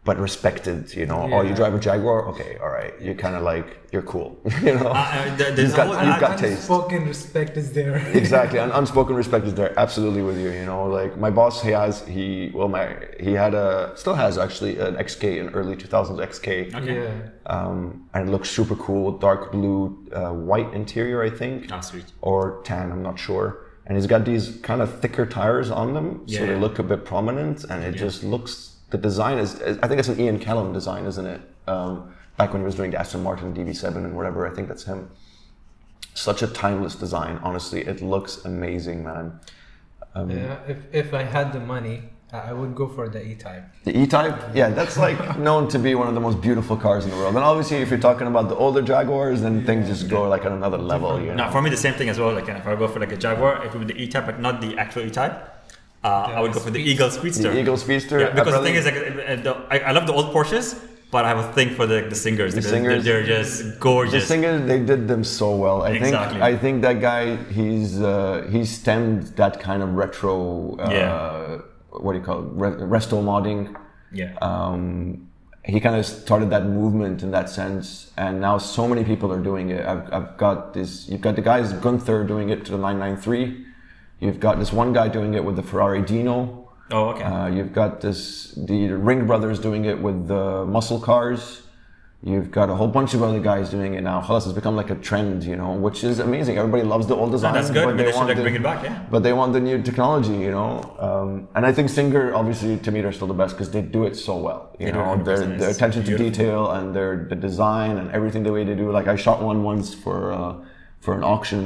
but respected. You know, oh, you drive a Jaguar, okay, all right, you're kind of like you're cool. you know, Uh, uh, there- there's you've got, a you've got taste. Spoken respect is there. exactly and unspoken respect is there absolutely with you you know like my boss he has he well my he had a still has actually an xk an early 2000s xk Okay. Yeah. um, and it looks super cool dark blue uh, white interior i think Ah, sweet. or tan i'm not sure and he's got these kind of thicker tires on them so Yeah. they look a bit prominent and it just looks the design is i think it's an ian callum design isn't it? Um, back when he was doing the aston martin db7 and whatever i think that's him. Such a timeless design honestly. It looks amazing man. Um, Yeah, if, if I had the money, I I would go for the E-Type. the e-type? Yeah that's like known to be one of the most beautiful cars in the world. And obviously if you're talking about the older jaguars then things just go like on another level you know? No, for me the same thing as well. Like if I go for like a Jaguar, it would be the E-Type, but not the actual E-Type. Uh, I would go for the Speedster. Eagle Speedster. the eagle speedster Yeah, because the thing is, like, uh, the, I, I love the old Porsches, but I have a thing for the, the Singers. because Singers. They're, they're just gorgeous. The singers, they did them so well. I Exactly. think. I think that guy, he's uh, he stemmed that kind of retro. Uh, Yeah. What do you call it? Re- resto modding. yeah. Um, he kind of started that movement in that sense, and now so many people are doing it. I've, I've got this. You've got the guys Gunther doing it to the 993. You've got this one guy doing it with the Ferrari Dino. oh, okay. Uh, you've got this the Ring brothers doing it with the muscle cars. You've got a whole bunch of other guys doing it now. Halas has become like a trend, you know, which is amazing. Everybody loves the old design. Oh, that's good. but Maybe they should, like, the, bring it back, yeah. But they want the new technology, you know. Um, and I think Singer, obviously, to me, they're still the best because they do it so well. You They know, their their attention to detail and their the design and everything the way they do. Like I shot one once for uh, for an auction.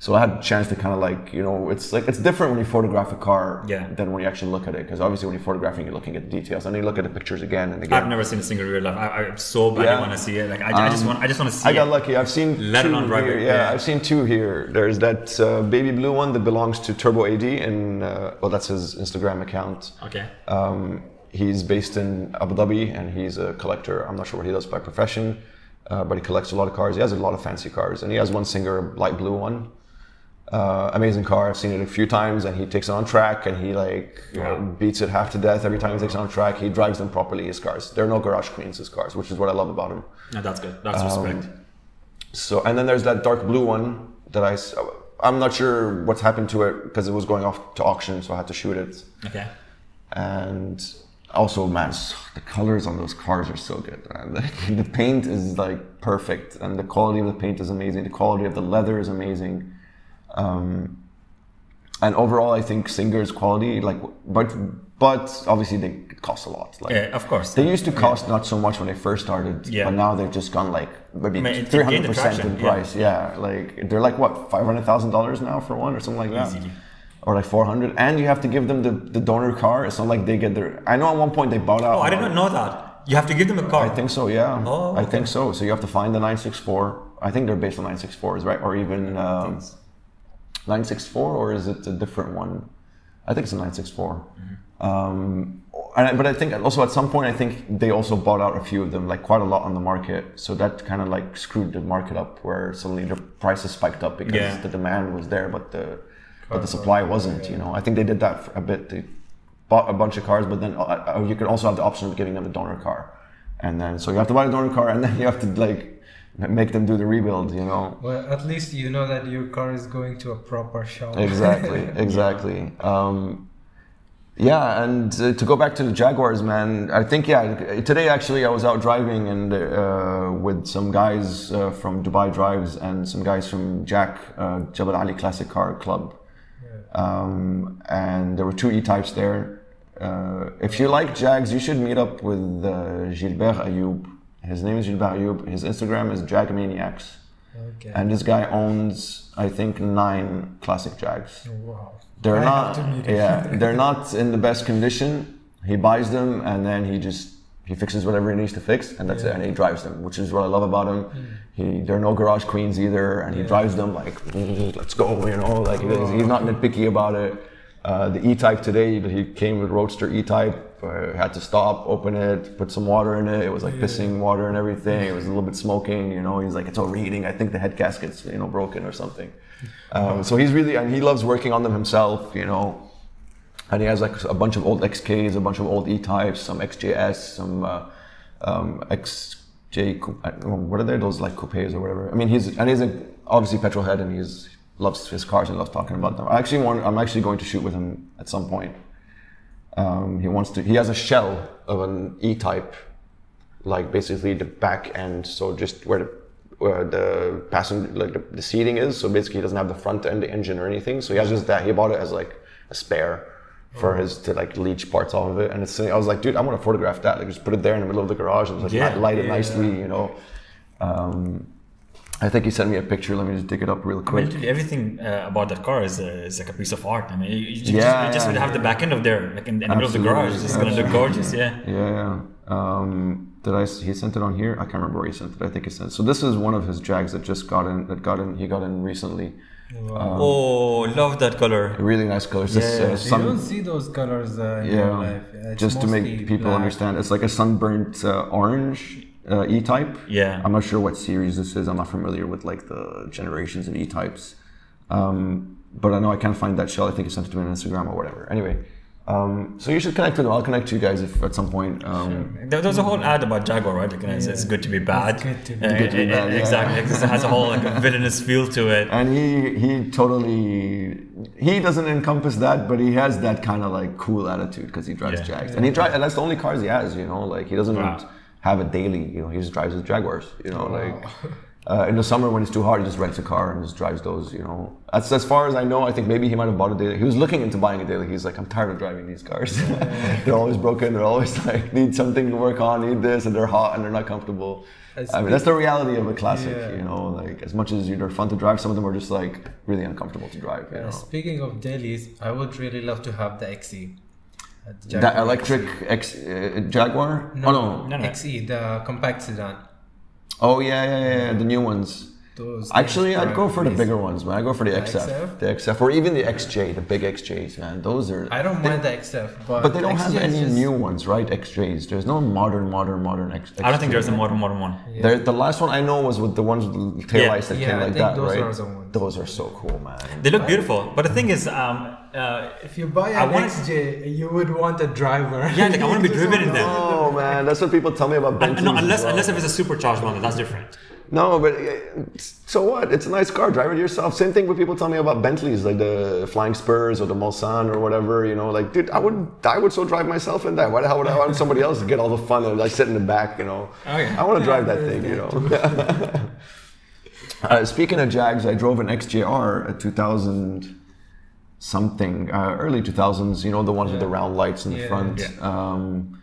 So I had a chance to kind of like, you know, it's like it's different when you photograph a car Yeah. than when you actually look at it. Because obviously, when you're photographing, you're looking at the details, and you look at the pictures again and again. I've never seen a single real life. I, I'm so bad. Yeah. I want to see it. Like I, I just want. I just want to see it. I got it. lucky. I've seen Let two on here. Yeah, yeah. I've seen two here. There's that uh, baby blue one that belongs to Turbo AD, and uh, well, that's his Instagram account. Okay. Um, he's based in Abu Dhabi, and he's a collector. I'm not sure what he does by profession, uh, but he collects a lot of cars. He has a lot of fancy cars, and he has one Singer light blue one. Uh, amazing car. I've seen it a few times, and he takes it on track, and he like uh, Wow. beats it half to death every time he takes it on track. He drives them properly. His cars. There are no garage queens. His cars, which is what I love about him. Yeah, that's good. That's Um, respect. So, and then there's that dark blue one that I. I'm not sure what's happened to it because it was going off to auction, so I had to shoot it. Okay. And also, man, the colors on those cars are so good. The paint is like perfect, and the quality of the paint is amazing. The quality of the leather is amazing. Um, and overall, I think Singer's quality, like, but but obviously they cost a lot. Like, Yeah, of course. they used to cost not so much when they first started, Yeah. but now they've just gone like maybe I mean, it- it three hundred percent in price. Yeah. like they're like what five hundred thousand dollars now for one or something like that, or like four hundred. And you have to give them the, the donor car. It's not like they get their. I know at one point they bought out. Oh, I did not know that. You have to give them a car. I think so. Yeah, Oh, I think so. So you have to find the nine six four. I think they're based on nine six fours, right? Or even um, nine six four, or is it a different one? I think it's a nine six four. Um, and I, but I think also at some point I think they also bought out a few of them, like quite a lot on the market. So that kind of like screwed the market up, where suddenly the prices spiked up because Yeah. the demand was there, but the but the supply wasn't. You know, I think they did that for a bit. They bought a bunch of cars, but then uh, uh, you can also have the option of giving them a donor car, and then so you have to buy a donor car, and then you have to like make them do the rebuild. You know. Well, at least you know that your car is going to a proper shop. Exactly, exactly. Um, yeah, and uh, to go back to the Jaguars, man, I think yeah. Today actually, I was out driving and uh, with some guys uh, from Dubai Drives and some guys from Jack uh, Jebel Ali Classic Car Club, um, and there were two E-types there. Uh, if you like Jags, you should meet up with uh, Gilbert Ayoub. His name is Gilbert Ayoub. His Instagram is Jagmaniacs. Okay. And this guy owns, I think, nine classic Jags. wow. They're I not, have to meet him. yeah, they're not in the best condition. He buys them and then he just he fixes whatever he needs to fix, and that's it. And he drives them, which is what I love about him. He there are no garage queens either, and he drives them like "Mm, let's go, you know, like he he's not nitpicky about it. Uh, the E-Type today, he came with Roadster E-Type. Uh, had to stop, open it, put some water in it. It was like pissing water and everything. It was a little bit smoking, you know. He's like, it's overheating. I think the head gasket's, you know, broken or something. Um, so he's really, and he loves working on them himself, you know. And he has like a bunch of old XKs, a bunch of old E-types, some XJS, some uh, um, XJ. coupe- I don't know, What are they? Those like coupes or whatever. I mean, he's and he's a, obviously petrol head, and he's loves his cars and loves talking about them. I actually want. I'm actually going to shoot with him at some point. Um, he wants to. He has a shell of an E-type, like basically the back end. So just where the where the passenger like the, the seating is. So basically, he doesn't have the front end, the engine or anything. So he has just that. He bought it as like a spare for his to like leach parts off of it. And it's I was like, dude, I want to photograph that. Like just put it there in the middle of the garage and just Yeah. light, light it Yeah. nicely. You know. Um, I think he sent me a picture. Let me just dig it up real I mean, quick. literally everything uh, about that car is, uh, is like a piece of art. I mean, you, you just, Yeah, you just yeah. would have the back end of there, like in, in the middle of the garage. It's just gonna look gorgeous. Yeah. Yeah, yeah. Um, did I? s- He sent it on here. I can't remember where he sent it. I think he sent. It. So this is one of his Jags that just got in. That got in. He got in recently. oh, love that color. Really nice colors. This, Yeah. uh, You don't see those colors uh, in real yeah. life. It's Just to make people black. understand, it's like a sunburnt uh, orange uh, E-type. Yeah. I'm not sure what series this is. I'm not familiar with like the generations of E-types. Um, but I know I can't find that shell. I think he sent it to me on Instagram or whatever. Anyway, um, so you should connect with him. I'll connect to you guys if at some point. Um, There, there was a whole ad about Jaguar, right? Like, it's, it's good to be bad. It's good to be- Uh, Good to be uh, bad, yeah. Exactly. Like, it has a whole like a villainous feel to it. and he he totally he doesn't encompass that, but he has that kind of like cool attitude because he drives Yeah. Jags, and he drives, and that's the only cars he has. You know, like he doesn't Wow. Have it daily. You know, he just drives his Jaguars. You know, like Uh, in the summer when it's too hot, he just rents a car and just drives those. You know, that's as far as I know. I think maybe he might have bought a daily. He was looking into buying a daily. He's like, I'm tired of driving these cars. they're always broken. They're always like need something to work on, need this, and they're hot and they're not comfortable. I mean, that's the reality of a classic. Yeah. You know, like as much as they're fun to drive, some of them are just like really uncomfortable to drive. You Uh, know? speaking of dailies, I would really love to have the XE. Uh, the electric X uh, Jaguar? No, oh no. No, no. XE, the compact sedan. Oh yeah, yeah, yeah, yeah, the new ones. Those Actually, I'd go for the bigger ones, man. I go for the, The XF, XF? the XF, or even the XJ, the big XJs, man. Those are. I don't mind the XF, but But they don't XJ have any just- new ones, right? XJs. There's no modern, modern, modern X. I don't think there's a modern modern one. Yeah. There, the last one I know was with the ones with the tail Yeah. lights that Yeah, came I like think that, those right? are the ones. Those are so cool, man. They look beautiful, but the thing is, um, uh, If you buy I an wanna- XJ, you would want a driver. yeah, like I want to be driven in them. Oh man, that's what people tell me about And- Bentleys. no, unless well. unless if it's a supercharged one, that's different. No, but uh, so what? It's a nice car. Drive it yourself. Same thing with people tell me about Bentleys, like the Flying Spurs or the Mulsanne or whatever. You know, like dude, I would I would so drive myself in that. Why the hell would I want somebody else to get all the fun and I sit in the back? You know, Oh, yeah. I want to drive that thing. You know. uh, speaking of Jags, I drove an XJR, a 2000 something, uh, early 2000s. You know, the ones with the round lights in the Yeah. front. Yeah. Um,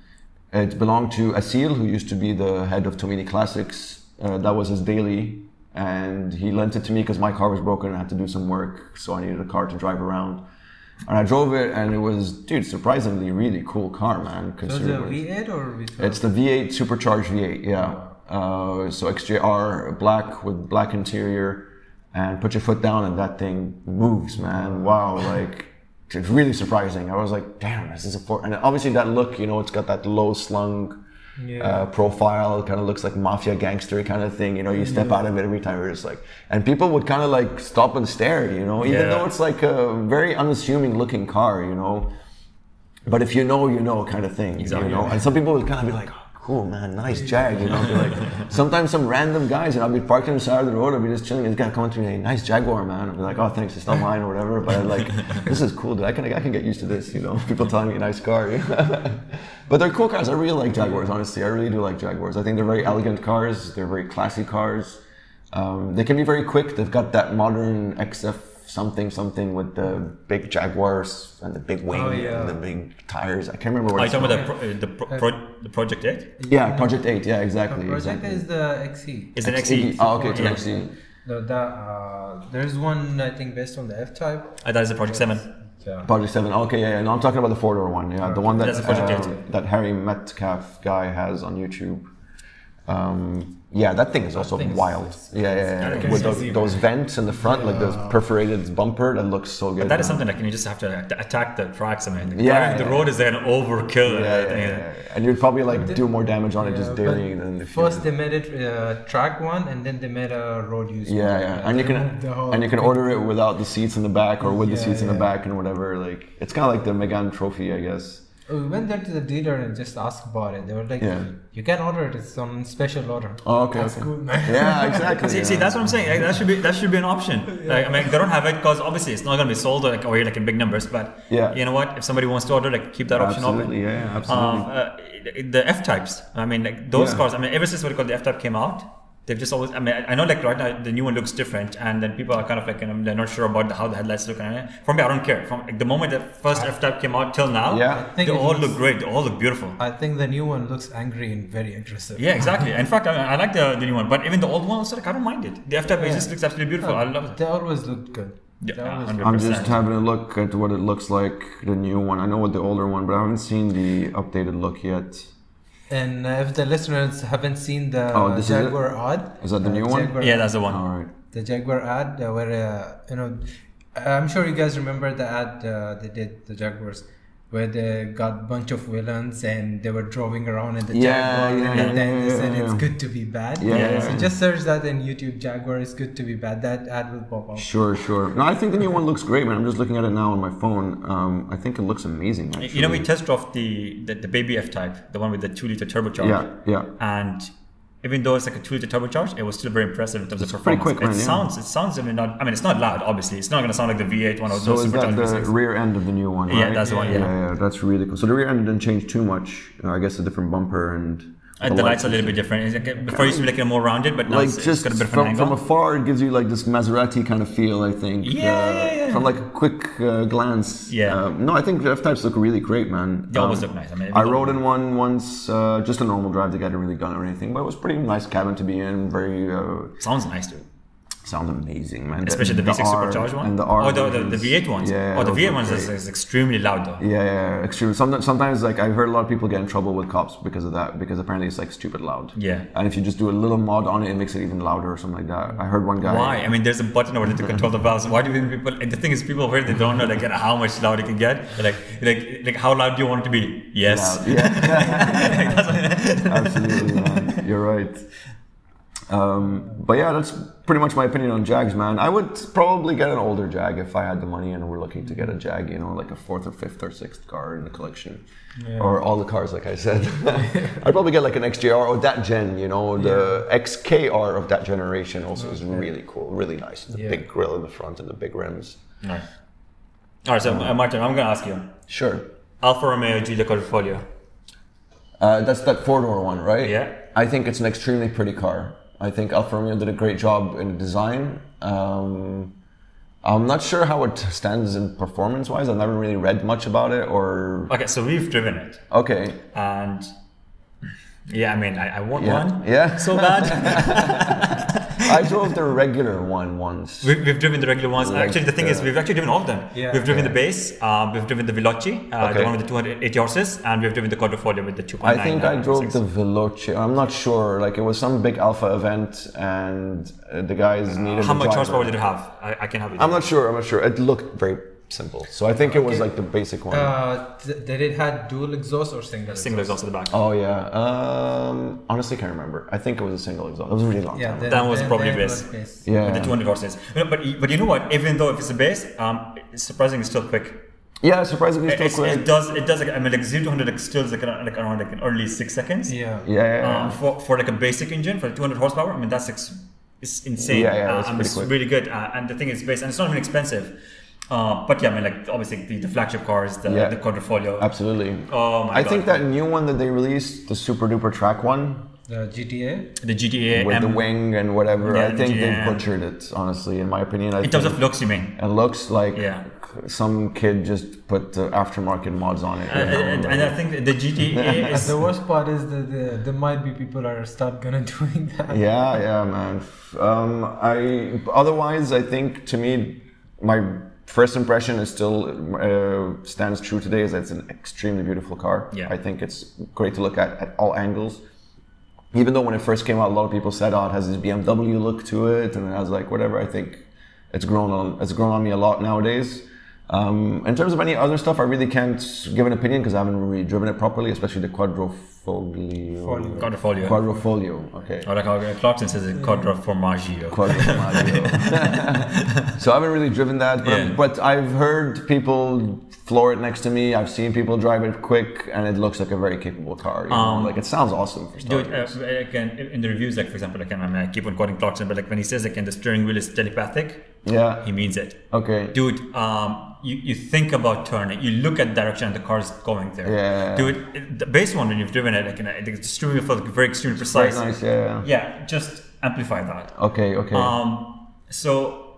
it belonged to Asil, who used to be the head of Tomini Classics. Uh, that was his daily, and he lent it to me because my car was broken and I had to do some work, so I needed a car to drive around. And I drove it, and it was, dude, surprisingly really cool car, man. So the considering- V8 or V12? it's the V8 supercharged V8, yeah. Uh, so XJR black with black interior, and put your foot down and that thing moves, man. Wow, like it's really surprising. I was like, damn, this is a four. And obviously that look, you know, it's got that low slung Yeah. uh, profile. Kind of looks like mafia gangster kind of thing. You know, you step out of it every time. You're just like, and people would kind of like stop and stare. You know, even Yeah. though it's like a very unassuming looking car. You know. But if you know, you know, kind of thing. Exactly. You know, and some people would kind of be like, oh, "Cool, man, nice Jag." You know, like sometimes some random guys, and I'll be parked on the side of the road. I'll be just chilling. This guy coming to me, "Nice Jaguar, man." I'll be like, "Oh, thanks, it's not mine or whatever." But I'm like, "This is cool, dude. I can I can get used to this." You know, people telling me nice car. but they're cool cars. I really like Jaguars. Honestly, I really do like Jaguars. I think they're very elegant cars. They're very classy cars. Um, they can be very quick. They've got that modern XF something something with the big Jaguars and the big wing Oh, yeah. and the big tires. I can't remember what Are you talking about the, pro, uh, the, pro, pro, the Project 8? Yeah, Project 8. Yeah, exactly. Project exactly. is the XE. It's an XE. XE. Oh, okay, it's an Yeah. XE. The, the, uh, there's one I think based on the F type. Uh, that is a Project 7. Yeah. Project 7. Okay, yeah, yeah. No, I'm talking about the four door one. Yeah, the one that, That's a um, that Harry Metcalf guy has on YouTube. Um, yeah, that thing is also thing is- wild. Yeah, yeah, yeah. Okay. With those, those vents in the front, like those perforated bumper, that looks so good. But that is man. something like you just have to attack the tracks. I mean, Yeah, driving the yeah. road is an overkill. Yeah, yeah, yeah, yeah. And you'd probably like do more damage on it just Yeah, daily but than if you. First they made it uh, track one, and then they made a road use. Yeah, one. yeah, and you can moved the whole and you can thing. order it without the seats in the back or with the Yeah, seats in the back and whatever. Like it's kind of like the Megane Trophy, I guess. We went there to the dealer and just asked about it. They were like, Yeah. "You can order it. It's on special order." Oh, okay, That's okay. cool, man. Yeah, exactly. See, yeah. see, that's what I'm saying. Like, that should be that should be an option. Like, I mean, they don't have it because obviously it's not going to be sold like over here like in big numbers. But Yeah. you know what? If somebody wants to order, like keep that option absolutely, open. yeah, yeah, absolutely. Um, uh, the F types. I mean, like those Yeah. cars. I mean, ever since what you call the F type came out, they've just always. I mean, I I know like right now the new one looks different, and then people are kind of like you know, they're not sure about how the headlights look. And for me, I don't care. From like, the moment the first F type came out till now, Yeah. I think they all looks- look great. They all look beautiful. I think the new one looks angry and very aggressive. Yeah, exactly. In fact, I, mean, I like the, the new one, but even the old one, also, like I don't mind it. The F type Yeah. just looks absolutely beautiful. Uh, I love it. They always look good. Yeah, They always 100%. I'm just having a look at what it looks like, the new one. I know what the older one, but I haven't seen the updated look yet. And uh, if the listeners haven't seen the Oh, this is it? Jaguar ad, Is that the uh, new one? Jaguar- Yeah, that's the one. All right. the Jaguar ad uh, where uh, you know I'm sure you guys remember the ad uh, they did the Jaguars where they got bunch of villains and they were driving around in the Yeah, Jaguar yeah, and then yeah, they said yeah, it's yeah. good to be bad. Yeah, yeah, So yeah. just search that in YouTube Jaguar is good to be bad. That ad will pop up. Sure, sure. No, I think the new one looks great, man. I'm just looking at it now on my phone. Um, I think it looks amazing. Actually. You know, we test drove the, the the baby F type, the one with the two liter turbocharger. Yeah, yeah. And even though it's like a two liter turbocharged, it was still very impressive in terms of pretty performance. quick, man, it yeah. sounds it sounds even not. I mean, it's not loud. Obviously, it's not going to sound like the V8 one or So that supercharged the rear end of the new one? Yeah, right? that's the one, yeah. yeah, That's really cool. So the rear end didn't change too much. Uh, I guess a different bumper and Uh, the, lights are a little bit different. It's like, before it used to be like a more rounded, but now like it's, it's just got a bit of an from, angle. from afar, it gives you like this Maserati kind of feel. I think. Yeah, uh, yeah, yeah. From like a quick uh, glance. Yeah. Um, no, I think F types look really great, man. They always Um, look nice. I mean, I rode in one once, uh, just a normal drive to get it really gun or anything, but it was pretty nice cabin to be in. Very uh, Sounds nice too. Sounds amazing, man. Especially the, V6 R supercharged one. and the R. oh, the, the, the. V8 ones. Yeah, oh, the those V8 look ones is, is extremely loud though. Yeah, yeah, extremely. Sometimes, sometimes, like I've heard a lot of people get in trouble with cops because of that, because apparently it's like stupid loud. Yeah. And if you just do a little mod on it, it makes it even louder or something like that. I heard one guy. Why? I mean, there's a button over there to control the valves. Why do you think people? And the thing is, people over here they don't know like how much loud it can get. Like, like, like, how loud do you want it to be? Yes. Loud. Yeah. Absolutely, man. You're right. Um, but yeah, that's pretty much my opinion on Jags, man. I would probably get an older Jag if I had the money and we're looking to get a Jag, you know, like a fourth or fifth or sixth car in the collection. Or all the cars, like I said. I'd probably get like an XJR or that gen, you know, the XKR of that generation also is really cool, really nice. The Yeah. big grille in the front and the big rims. Nice. All right, so uh, Martin, I'm gonna ask you: Sure. Alfa Romeo Giulia Quadrifoglio. Uh, that's that four door one, right? Yeah. I think it's an extremely pretty car. I think Alfa Romeo did a great job in design. Um, I'm not sure how it stands in performance wise. I've never really read much about it or. Okay, so we've driven it, Okay. and yeah, I mean, I, I want Yeah. one Yeah. so bad. I drove the regular one once. we, we've driven the regular ones. Like, actually, the thing is, uh, we've actually driven all of them. Yeah. we've driven Yeah. the base, uh, we've driven the Veloce, uh, the one with the 280 horses, and we've driven the Quadrifoglio with the 2.9. I think I uh, drove six. the Veloce. I'm not sure. Like it was some big Alfa event, and uh, the guys needed. How much driver. horsepower did it have? I, I can have it. I'm not sure. I'm not sure. It looked very simple, so I think it was Okay. like the basic one. Uh, th- did it had dual exhaust or single? Single exhaust at the back. Oh yeah. Um, honestly, can't remember. I think it was a single exhaust. It was a really long Yeah, time. then, That was then- probably then it base. base. yeah. With the 200 horses. But, but but you know what? Even though if it's a base, um, it's surprisingly still quick. Yeah, surprisingly still It's, quick. it does it does like I mean like zero to hundred like still is like around, like around like an early six seconds. Yeah. yeah, yeah, yeah. Um, for for like a basic engine for 200 horsepower, I mean that's ex- it's insane. Yeah, yeah, Uh, that's and it's quick. really good. Uh, and the thing is based, and it's not even expensive. Uh, but yeah, I mean like obviously the, the flagship cars, the, Yeah. the Quadrifoglio. Absolutely. Oh my I god. think that new one that they released, the super duper track one, The GTA. the GTA with M, the wing and whatever, Yeah, I think they butchered it. Honestly, in my opinion, I in terms think of looks, you mean? it looks like Yeah. some kid just put the aftermarket mods on it. Uh, and, and I think the GTA is The worst part is that the, there might be people are start gonna doing that. Yeah, yeah, man. Um, I otherwise, I think to me, my first impression is still uh, stands true today. Is that it's an extremely beautiful car. Yeah. I think it's great to look at at all angles. Even though when it first came out, a lot of people said, "Oh, it has this BMW look to it," and I was like, "Whatever." I think it's grown on it's grown on me a lot nowadays. Um, in terms of any other stuff, I really can't give an opinion because I haven't really driven it properly, especially the Quadrifoglio. Folio. Quadrifoglio. Quadrifoglio. Okay. Or like how Clarkson says it, Quadriformaggio. Quadrifoglio. so I haven't really driven that, but, Yeah. but I've heard people floor it next to me. I've seen people drive it quick, and it looks like a very capable car. You know? Um, like it sounds awesome for Dude, uh, again, in the reviews, like for example, like, I, mean, I keep on quoting Clarkson, but like when he says like, and the steering wheel is telepathic, yeah. he means it. Okay. Dude, um, you, you think about turning, you look at the direction the car's going there. Yeah. Dude, it- the base one when you've driven it, like, and I think the steering wheel very extremely precise. Very precise. nice. Yeah. Yeah, just amplify that. Okay. Okay. Um, so,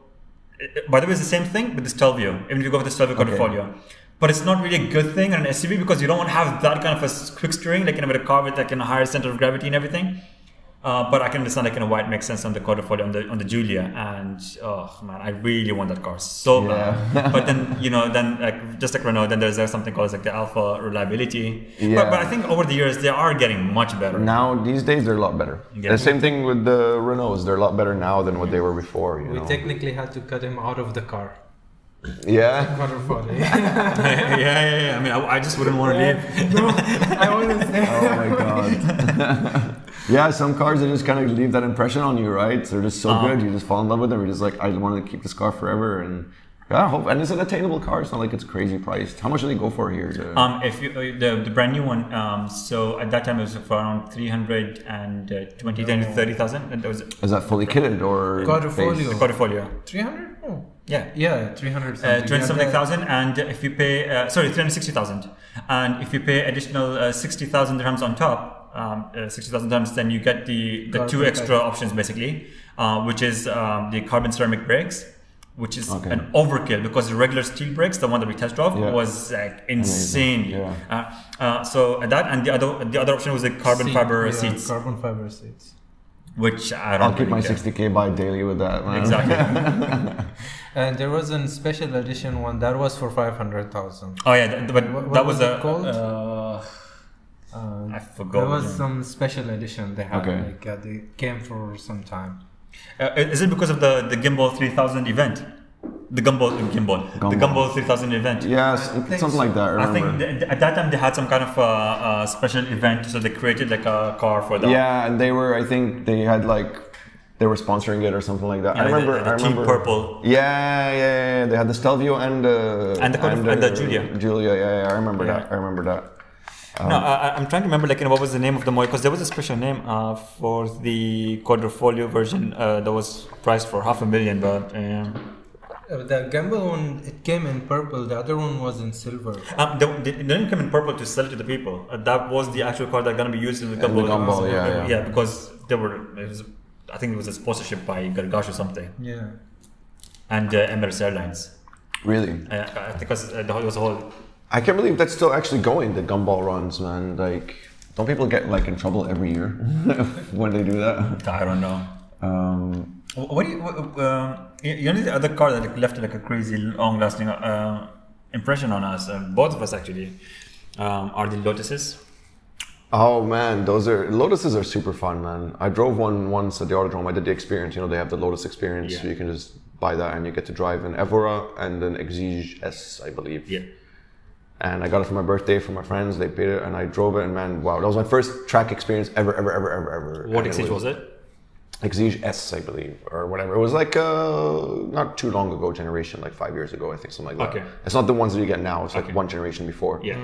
by the way, it's the same thing with the Stelvio, even if you go with the Stelvio Okay. But it's not really a good thing on an SUV because you don't want to have that kind of a quick steering, like in a car with like a higher center of gravity and everything. Uh, but I can understand like you know why it makes sense on the Quadrifoglio on the on the Giulia, and oh man, I really want that car so Yeah. bad. but then you know, then like just like Renault, then there's, there's something called like the Alfa reliability. Yeah. But, but I think over the years they are getting much better. now these days they're a lot better. Yeah. The same thing with the Renaults. They're a lot better now than what they were before. You We know? technically had to cut him out of the car. yeah. Quadrifoglio. yeah, yeah, yeah. I mean, I, I just wouldn't want to leave. no, I want to say. Oh my god. Yeah, some cars they just kind of leave that impression on you, right? They're just so Uh-huh. good. You just fall in love with them. You're just like, I want to keep this car forever, and yeah, I hope. And it's an attainable car. It's not like it's crazy priced. How much do they go for here? The- Um, if you, uh, the the brand new one, um, so at that time it was around three hundred and uh, twenty to thirty thousand, and that was Is that fully kitted or Quadrifoglio. base? portfolio. 300? Oh. Yeah. Yeah, 300 Uh, something. twenty something thousand, and if you pay, uh, sorry, three hundred sixty thousand, and if you pay additional uh, sixty thousand dirhams on top, um, uh, 60,000 tons, then you get the, the two extra fiber. options basically, uh, which is um, the carbon ceramic brakes, which is Okay. an overkill because the regular steel brakes, the one that we test drove, Yeah. was like insane. Yeah. Uh, uh, so that and the other the other option was the carbon Seat, fiber yeah, seats, Carbon fiber seats. which I don't. I'll keep really my care. 60k bike daily with that, man. Exactly. And there was a special edition one that was for five hundred thousand. oh yeah, th- but What- what that was was, a. called? Uh, Uh, I forgot. There was yeah. some special edition they had. Okay. Like uh, they came for some time. Uh, is it because of the the Gimbal 3000 event? The Gumball, Gimbal, the Gumball. Gumball 3000 event. Yes, I think something like that. I I think th- at that time they had some kind of uh, uh, special event, so they created like a car for them. yeah, and they were. I think they had like they were sponsoring it or something like that. Yeah, I like the- remember. the I Team remember. Purple. Yeah, yeah, yeah, They had the Stelvio and uh, And the Code- and the Giulia. Giulia, yeah, yeah. I remember Yeah. that. I remember that. No, I, I'm trying to remember like you know, what was the name of the model because there was a special name uh, for the quadrifoglio version uh, that was priced for half a million, but um, Uh, the Gamble one, it came in purple. The other one was in silver. um, they, they didn't come in purple to sell it to the people. Uh, that was the actual car that's gonna be used in the the Gumball. Gumball, yeah, yeah, yeah. because there were. It was, I think it was a sponsorship by Gargash or something, Yeah. and uh, Emirates Airlines. Really, Uh, I think uh, the whole- it was a whole. I can't believe that's still actually going. The gumball runs, man. Like, don't people get like in trouble every year when they do that? I don't know. Um, What do you? What, um, you know the other car that left like a crazy long-lasting uh, impression on us, uh, both of us actually, um, are the Lotuses. Oh man, those are Lotuses are super fun, man. I drove one once at the Autodrome. I did the experience. You know, they have the Lotus experience, so Yeah. you can just buy that and you get to drive an Evora and an Exige S, I believe. Yeah. And I got it for my birthday from my friends. They paid it, and I drove it. And man, wow, that was my first track experience ever, ever, ever, ever, ever. What And Exige was it? Exige S, I believe, or whatever. It was like uh, not too long ago generation, like five years ago, I think, something like that. Okay. It's not the ones that you get now. It's like Okay. one generation before Yeah.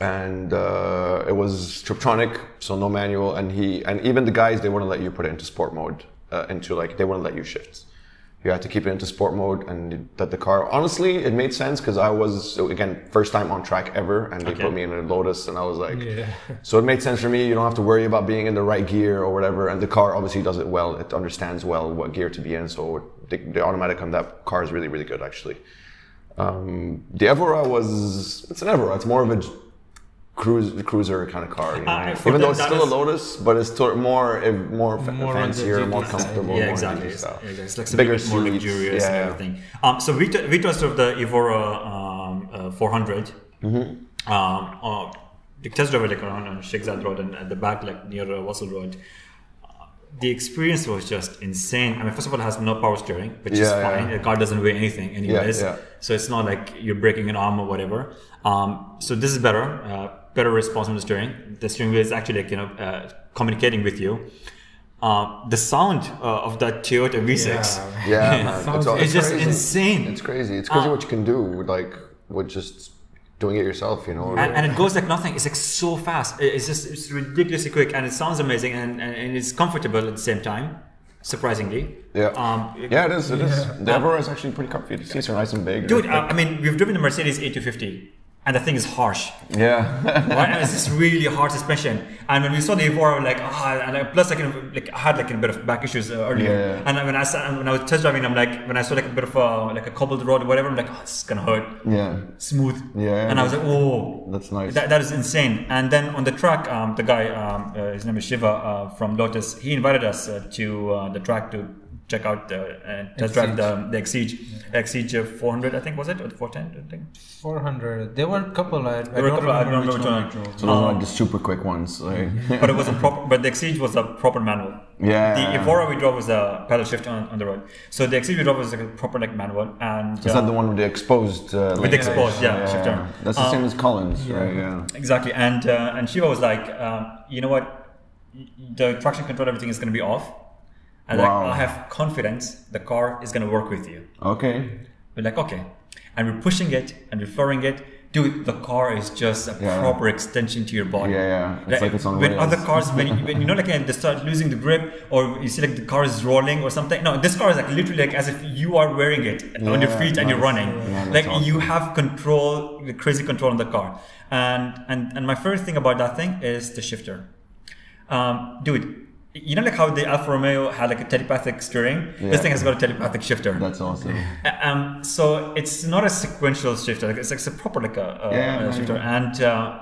and uh, it was Triptronic, so no manual. And he and even the guys they wouldn't let you put it into sport mode, uh, into like they wouldn't let you shift. You had to keep it into sport mode, and that the car. Honestly, it made sense because I was again first time on track ever, and they Okay. put me in a Lotus, and I was like, Yeah. so it made sense for me. You don't have to worry about being in the right gear or whatever, and the car obviously does it well. It understands well what gear to be in, so the, the automatic on that car is really really good actually. Um, the Evora was it's an Evora. It's more of a cruise cruiser kind of car. You know? Uh, Even though it's still a Lotus, but it's more more, More fancier, more comfortable. Yeah, more exactly. It's, yeah, it's like Bigger more luxurious and yeah. everything. Um, so we, t- we tested the Evora um, uh, 400. Mm-hmm. Um, uh, the test drive it, like around on Sheikh Road and at the back, like near uh, Wasl Road. Uh, The experience was just insane. I mean, first of all, it has no power steering, which is fine. yeah. The car doesn't weigh anything, anyways. yeah. So it's not like you're breaking an arm or whatever. Um, so this is better, uh, better response on the steering. The steering wheel is actually like you know uh, communicating with you. Uh, the sound uh, of that Toyota V6 Yeah, man. Sounds- all- it's just insane. It's crazy. It's crazy Uh, what you can do with like with just doing it yourself. You know. and, and it goes like nothing. It's like so fast. It's just it's ridiculously quick, and it sounds amazing, and, and, and it's comfortable at the same time. Surprisingly, yeah. Um, yeah, it is. It is. The Evora is actually pretty comfy. The seats are nice and big. dude. I, I mean, we've driven the Mercedes A250, and the thing is harsh. yeah. right? And it's just really hard suspension. And when we saw the Evora, we're like, ah, and I, plus I kind of like I had like a bit of back issues uh, earlier. Yeah. And when I sa- when I was test driving, I'm like, when I saw like a bit of a like a cobbled road or whatever, I'm like, oh, this is gonna hurt. yeah. Smooth. Yeah. And I was like, oh, That's nice. that, that is insane. And then on the track, um, the guy, um, uh, his name is Shiva uh, from Lotus, he invited us uh, to uh, the track to check out the and test drive the, the Exige, Exige 400, I think was it, or the 410, I think. 400. There were a couple. I, I There were a don't couple, I remember don't which remember one I which one. drove. So those are like the super quick ones. Like, but it was a proper. But the Exige was a proper manual. Yeah. The Evora we drove was a pedal shift on, on the road. So the Exige we drove was like a proper like manual, and Is uh, that the one with the exposed? Uh, With like- exposed, yeah, shifter. That's the Um, same as Collins, right? Yeah. exactly. And uh, and Shiva was like, um, you know what, the traction control everything is going to be off, and Wow. like I have confidence the car is going to work with you. Okay. We're like, okay, and we're pushing it and we're flooring it. dude, the car is just a Yeah. proper extension to your body. Yeah, yeah. It's like it's on when other cars, when, you- when you know, like they start losing the grip, or you see like the car is rolling or something. No, this car is like literally like as if you are wearing it on your Yeah, feet and you're running. Yeah, like awesome. you have control, the crazy control on the car. And and and my first thing about that thing is the shifter. Um, dude, you know like how the Alfa Romeo had like a telepathic steering. Yeah. This thing has got a telepathic shifter. That's awesome. Uh, Um, so it's not a sequential shifter. Like it's, like it's a proper like a, a, Yeah, a shifter. yeah. And uh,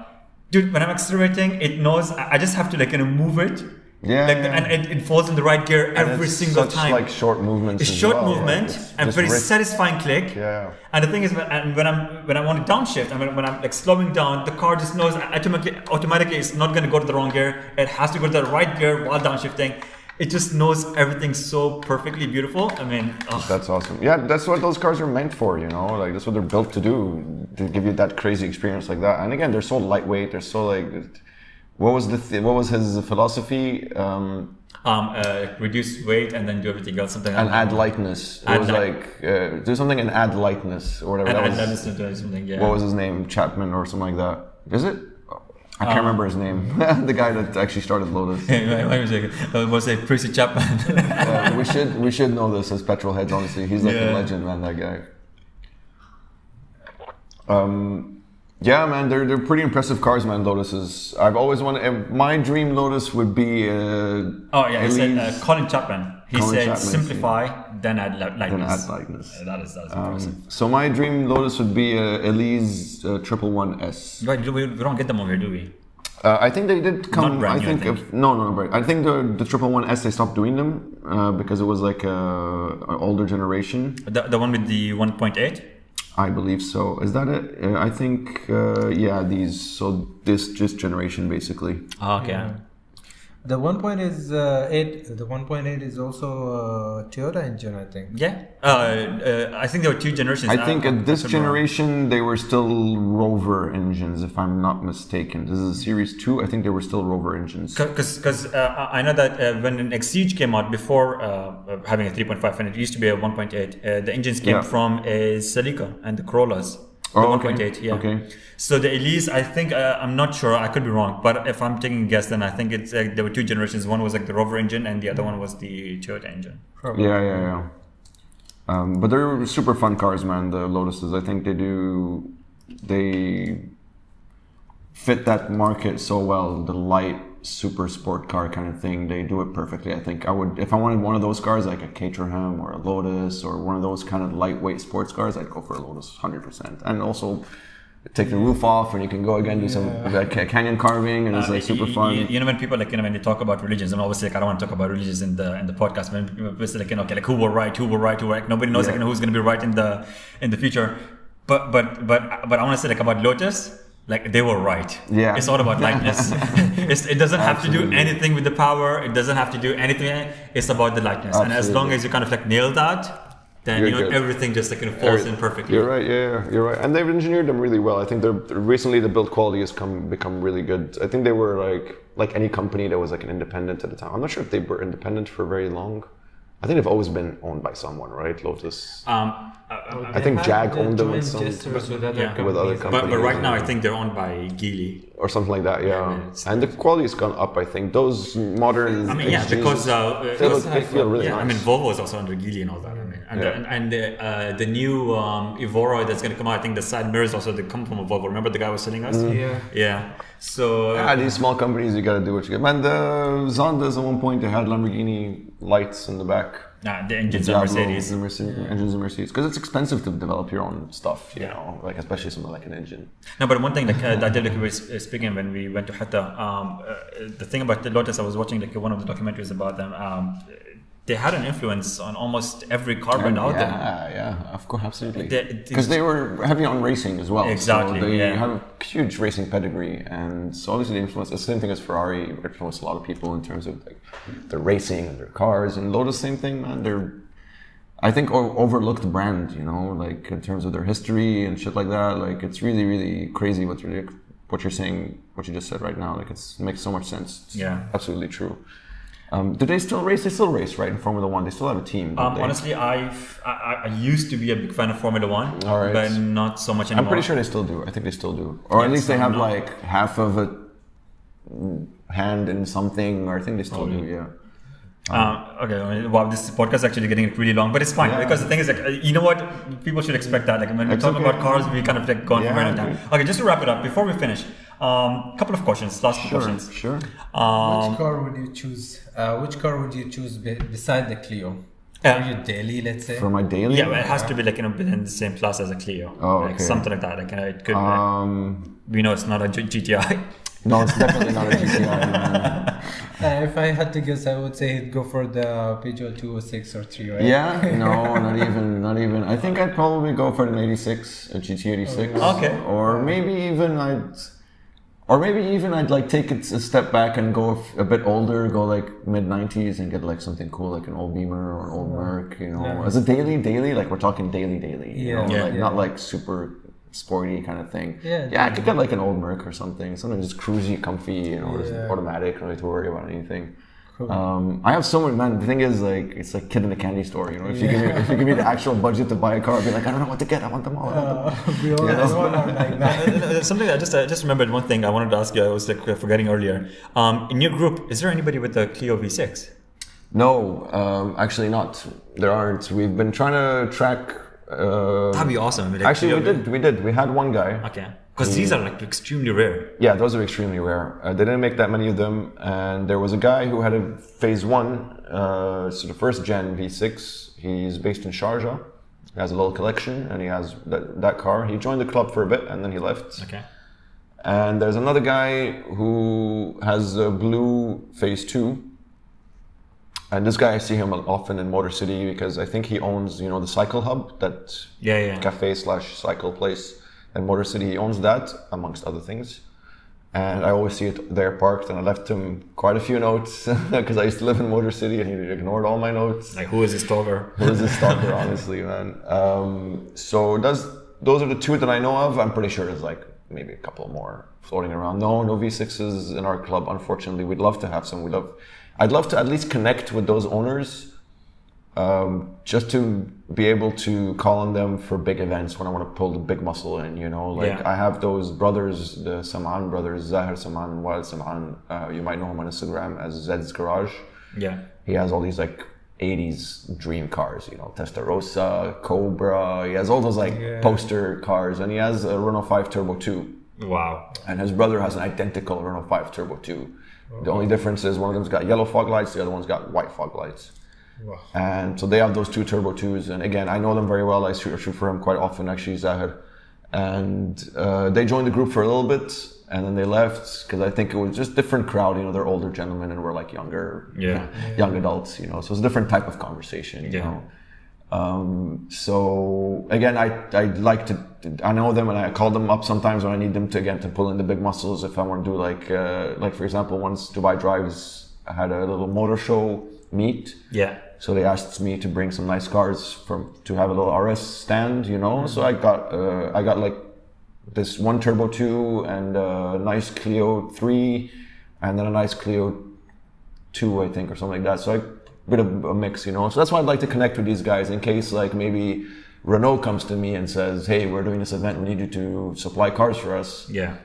dude, when I'm accelerating, it knows. I just have to like kind of move it. Yeah, Like yeah. and it, it falls in the right gear every it's single such, time. like short movements. it's short well, movement it's and very rip- satisfying click. Yeah. And the thing is, when, and when I'm when I want to downshift, and when, when I'm like slowing down, the car just knows automatically automatically it's not going to go to the wrong gear. It has to go to the right gear while downshifting. It just knows everything so perfectly beautiful. I mean, ugh. That's awesome. Yeah, that's what those cars are meant for, you know? Like, that's what they're built to do, to give you that crazy experience like that. And again, they're so lightweight, they're so like. What was the th- what was his philosophy? Um, um, uh, reduce weight and then do everything else. Something and add lightness. It Add was light- like uh, do something and add lightness or whatever. And, that was, something. Yeah. what was his name? Chapman or something like that. Is it? I Um, can't remember his name. the guy that actually started Lotus. Wait, wait a second. Uh, was it Percy Chapman? Uh, we should we should know this as petrol heads. Honestly, he's like a legend, man. That guy. Um, yeah, man, they're they're pretty impressive cars, man. Lotuses. I've always wanted. uh, My dream Lotus would be. Uh, oh yeah, he said uh, Colin Chapman. He Colin said Chapman, simplify, then add li- then lightness. add lightness. Uh, that is that is impressive. Um, so my dream Lotus would be uh, Elise uh, Triple One S. Right, we, we don't get them over here, do we? Uh, I think they did come. I new, I think, think. If, no, no, no. I think the the Triple One S they stopped doing them uh, because it was like a, an older generation. The, the one with the 1.8. I believe so. Is that it? Uh, I think, uh, yeah, these. So this just generation basically. Oh, okay. Yeah. The 1.8 the 1.8 is also a Toyota engine, I think. Yeah. Uh, uh, I think there were two generations. I think Uh, at this I could generation they were still Rover engines, if I'm not mistaken. This is a Series Two. I think they were still Rover engines. Because uh, I know that uh, when an Exige came out before uh, uh, having a 3.5 and it used to be a 1.8, uh, the engines came Yeah. from a Celica and the Corollas. The Oh, okay. 1.8, yeah. Okay. So the Elise, I think uh, I'm not sure. I could be wrong, but if I'm taking a guess, then I think it's uh, there were two generations. One was like the Rover engine, and the other one was the Toyota engine. Probably. Yeah, yeah, yeah. Um, but they're super fun cars, man. The Lotuses. I think they do. They fit that market so well. The light super sport car kind of thing. They do it perfectly. I think I would if I wanted one of those cars like a Caterham or a Lotus or one of those kind of lightweight sports cars. I'd go for a Lotus, hundred percent. And also. Take the roof off, and you can go again do some like, canyon carving, and it's Uh, like super fun. y- You know, when people like you know when they talk about religions, and obviously like I don't want to talk about religions in the in the podcast. When people say like you know okay, like who will right, who will right, who will right. Nobody knows like you know who's going to be right in the in the future. But but but but I want to say like about Lotus. Like they were right. Yeah. It's all about lightness. it's, it doesn't have to do anything with the power. It doesn't have to do anything. It's about the lightness. And as long as you kind of like nail that, then You're you know good. everything just like kind of falls in perfectly. You're right. Yeah, yeah, you're right. And they've engineered them really well. I think they're recently the build quality has come become really good. I think they were like like any company that was like an independent at the time. I'm not sure if they were independent for very long. I think they've always been owned by someone, right? Lotus. Um, uh, I think Jag owned them with some- with other yeah. With other companies. but, but right now, I think they're owned by Geely. Or something like that. Yeah, Yeah, and the quality has gone up. I think those modern. I mean, yeah, because uh, they, uh, look, they feel really yeah, nice. I mean, Volvo is also under Geely and all that. I mean, and Yeah. and, and the, uh, the new um, Evora that's going to come out, I think the side mirrors also they come from a Volvo. Remember the guy was selling us? Yeah. Yeah. So Yeah, these small companies, you gotta do what you get. Man, the Zondas at one point they had Lamborghini lights in the back. Nah, the engines Diablo, are Mercedes. the Mercedes engines and Mercedes, because it's expensive to develop your own stuff. You Yeah. know, like especially something like an engine. No, but one thing like uh, that did like we were speaking when we went to Hatta. Um, uh, the thing about the Lotus, I was watching like one of the documentaries about them. Um, they had an influence on almost every car brand out there. yeah, yeah, of course, absolutely. Because they were heavy on racing as well. Exactly, So they yeah. have a huge racing pedigree, and so obviously they influence. The same thing as Ferrari influenced a lot of people in terms of like their racing and their cars. And Lotus, same thing, man. They're I think overlooked brand, you know, like in terms of their history and shit like that. Like it's really, really crazy what you're what you're saying, what you just said right now. Like it's it makes so much sense. It's Yeah. absolutely true. Um, do they still race? They still race, right? In Formula One, they still have a team. Um, honestly, I've, I, I- I used to be a big fan of Formula One, right. but not so much anymore. I'm pretty sure they still do. I think they still do, or at least they have not- like half of a hand in something, or I think they still do. Yeah. Uh, okay, I mean, wow, this podcast is actually getting really long, but it's fine Yeah. because the thing is, like, you know what? People should expect that. Like, when we It's talk okay. about cars, we kind of like go on for a Yeah, very long time. Okay, just to wrap it up, before we finish, um, couple of questions, last Sure. questions. Sure. Um, which car would you choose? Uh, which car would you choose be- beside the Clio? Yeah. For your daily, let's say. For my daily. yeah, but it has to be like you know within the same class as a Clio, Oh, like okay. something like that. Like, you know, it could. Um. we know it's not a G- GTI. No, it's definitely not a GTI. man. Uh, if I had to guess, I would say go for the Peugeot 206 or 3, right? Yeah, no, not even, not even. I think I'd probably go for an 86, a GT86. Okay. Or maybe even I'd, or maybe even I'd like take it a step back and go a bit older, go like mid 90s and get like something cool like an old Beamer or an old Merc, you know, Yeah. as a daily, daily, like we're talking daily, daily, you Yeah. know, Yeah. like not like super sporty kind of thing. Yeah, yeah, I could get like an old Merc or something, something just cruisy, comfy, you know, automatic, don't need to worry about anything. Um, I have so many man. The thing is, like, it's like kid in the candy store. You know, if you give me if you give me the actual budget to buy a car, I'd be like, I don't know what to get. I want them all. I want them all. Uh, Yeah. we all are like that. Something I just I just remembered one thing I wanted to ask you. I was like forgetting earlier. Um, in your group, is there anybody with a Clio V6? No, um, actually not. There aren't. We've been trying to track. Uh, That'd be awesome. I mean, like, actually, we Clio- did. We did. We had one guy. Okay, because these are like extremely rare. Yeah, those are extremely rare. Uh, they didn't make that many of them, and there was a guy who had a Phase One, uh, so the first gen V6. He's based in Sharjah. He has a little collection, and he has that, that car. He joined the club for a bit, and then he left. Okay. And there's another guy who has a blue Phase Two. And this guy, I see him often in Motor City because I think he owns, you know, the Cycle Hub, that Yeah, yeah. cafe slash cycle place in Motor City. Owns that, amongst other things. And I always see it there parked. And I left him quite a few notes because I used to live in Motor City and he ignored all my notes. Like, who is this stalker? Who is this stalker, honestly, man? Um, so does those are the two that I know of. I'm pretty sure there's like maybe a couple more floating around. No, no V6s in our club. Unfortunately, we'd love to have some. We'd love. I'd love to at least connect with those owners, um, just to be able to call on them for big events when I want to pull the big muscle in. You know, like Yeah. I have those brothers, the Saman brothers, Zahir Saman and Wild Saman. Uh, you might know him on Instagram as Zed's Garage Yeah. he has all these like 80s dream cars, you know, Testarossa, Cobra. He has all those like Yeah. poster cars, and he has a Renault 5 Turbo 2, Wow. and his brother has an identical Renault 5 Turbo 2. The only difference is one of them's got yellow fog lights, the other one's got white fog lights. Wow. And so they have those two Turbo 2s, and again, I know them very well. I shoot, shoot for him quite often, actually, Zahir. And uh, they joined the group for a little bit, and then they left because I think it was just different crowd. You know, they're older gentlemen, and we're like younger, Yeah. young adults. You know, so it's a different type of conversation. You Yeah. know. Um, so again, I I like to I know them and I call them up sometimes when I need them to again to pull in the big muscles if I want to do like uh, like for example once Dubai Drives had a little motor show meet Yeah. So they asked me to bring some nice cars from to have a little RS stand, you know. So I got uh, I got like this one Turbo two and a nice Clio three, and then a nice Clio two, I think, or something like that. So I bit of a mix, you know. So that's why I'd like to connect with these guys in case like maybe Renault comes to me and says, "Hey, we're doing this event. We need you to supply cars for us." Yeah.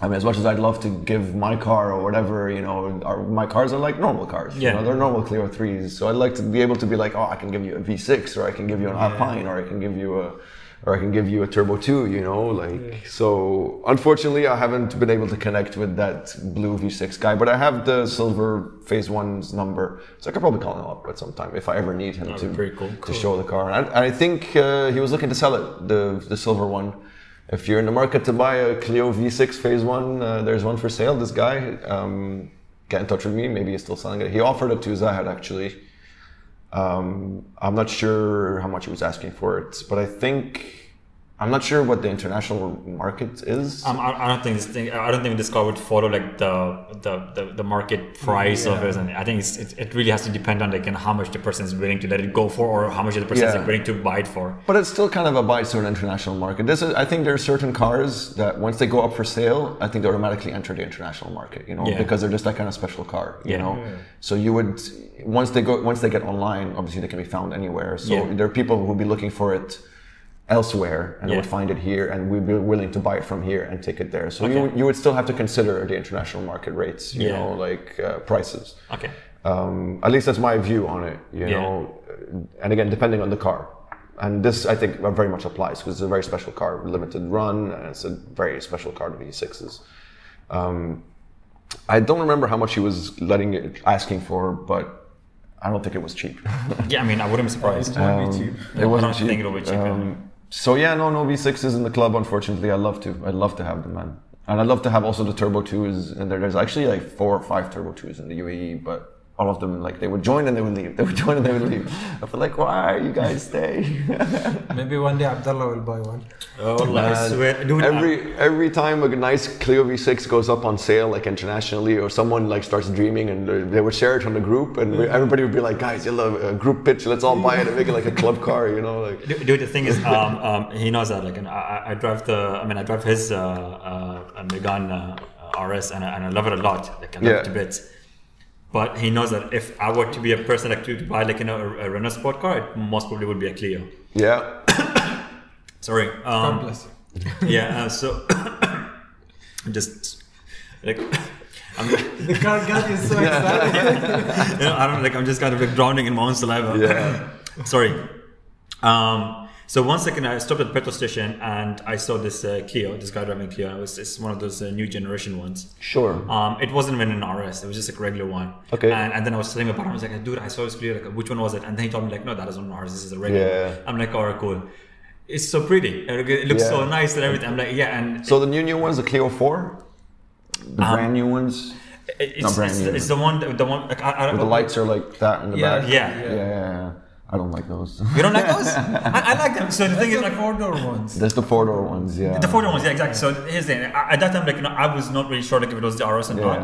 I mean, as much as I'd love to give my car or whatever, you know, our, my cars are like normal cars. Yeah. You know, they're normal Clio 3s. So I'd like to be able to be like, oh, I can give you a V6 or I can give you an Alpine or I can give you a or I can give you a Turbo 2, you know, like so unfortunately I haven't been able to connect with that blue V6 guy, but I have the silver phase one's number. So I could probably call him up at some time if I ever need him That'd to, cool. to show the car. And I, I think uh, he was looking to sell it, the the silver one. If you're in the market to buy a Clio V6 Phase One, uh, there's one for sale. This guy, um, get in touch with me. Maybe he's still selling it. He offered it to Zahid actually. Um, I'm not sure how much he was asking for it, but I think I'm not sure what the international market is. Um, I, I don't think this thing. I don't think this car would follow like the the, the, the market price of it, and I think it's, it, it really has to depend on like you how much the person is willing to let it go for, or how much the person Yeah. is willing to buy it for. But it's still kind of abides to an international market. This is, I think there are certain cars that once they go up for sale, I think they automatically enter the international market, you know, Yeah. because they're just that kind of special car, you Yeah. know. So you would once they go once they get online, obviously they can be found anywhere. So Yeah. there are people who would be looking for it elsewhere and they would find it here and we'd be willing to buy it from here and take it there. So Okay. you you would still have to consider the international market rates, you Yeah. know, like uh, prices. Okay. Um, at least that's my view on it, you Yeah. know. And again, depending on the car. And this, I think, very much applies because it's a very special car, limited run, and it's a very special car, the V6s. Um, I don't remember how much he was letting it, asking for, but I don't think it was cheap. Yeah, I mean, I wouldn't be surprised. It won't be cheap. it wasn't I don't cheap. think it'll be cheap. Um, so yeah, no, no V6s in the club. Unfortunately, I'd love to. I'd love to have them, man. And I'd love to have also the Turbo 2s And there. There's actually like four or five Turbo 2s in the UAE, but all of them like they would join and they would leave. They would join and they would leave. I feel like, why are you guys stay? Maybe one day Abdullah will buy one. Oh, I swear, dude. every every time a nice Clio V6 goes up on sale, like internationally, or someone like starts dreaming, and they- they would share it on the group, and we- everybody would be like, "Guys, you love a group pitch. Let's all buy it and make it like a club car," you know? Like, Dude, dude, the thing is, um, um, he knows that. Like, and I, I- I drive the, I mean, I drive his uh, uh, Megane uh, RS, and I, and I love it a lot. Like, I love Yeah. it to bits. But he knows that if I were to be a person like to, to buy like you know a, a Renault sport car, it most probably would be a Clio. yeah, Sorry. God Um, bless you. yeah. Uh, so just like. I'm, The car got you so excited. you know, I don't know like. I'm just kind of like drowning in my own saliva. Yeah. Sorry. Um. So one second, I stopped at the petrol station and I saw this uh, Clio. This guy driving Clio. It was it's one of those uh, new generation ones. sure. Um, it wasn't even an RS. It was just a regular one. Okay. And, and then I was telling him about it. I was like, dude, I saw this Clio. Like, which one was it? And then he told me like, no, that isn't an RS. This is a regular. Yeah. I'm like, alright, cool. It's so pretty. It looks so nice and everything. I'm like, yeah, and So the new new ones, the Clio 4, the Um, brand new ones, it's, not brand it's, new. it's the one. The one. Like, I, I, the lights are like that in the Yeah. back. Yeah. yeah, yeah, yeah. I don't like those. You don't like those? I, I like them. So the thing is, These like, are four door ones. That's the four door ones, yeah. The photo ones, yeah, exactly. So here's the thing. I- At that time, like you know, I was not really sure like if it was the RS or Yeah. not.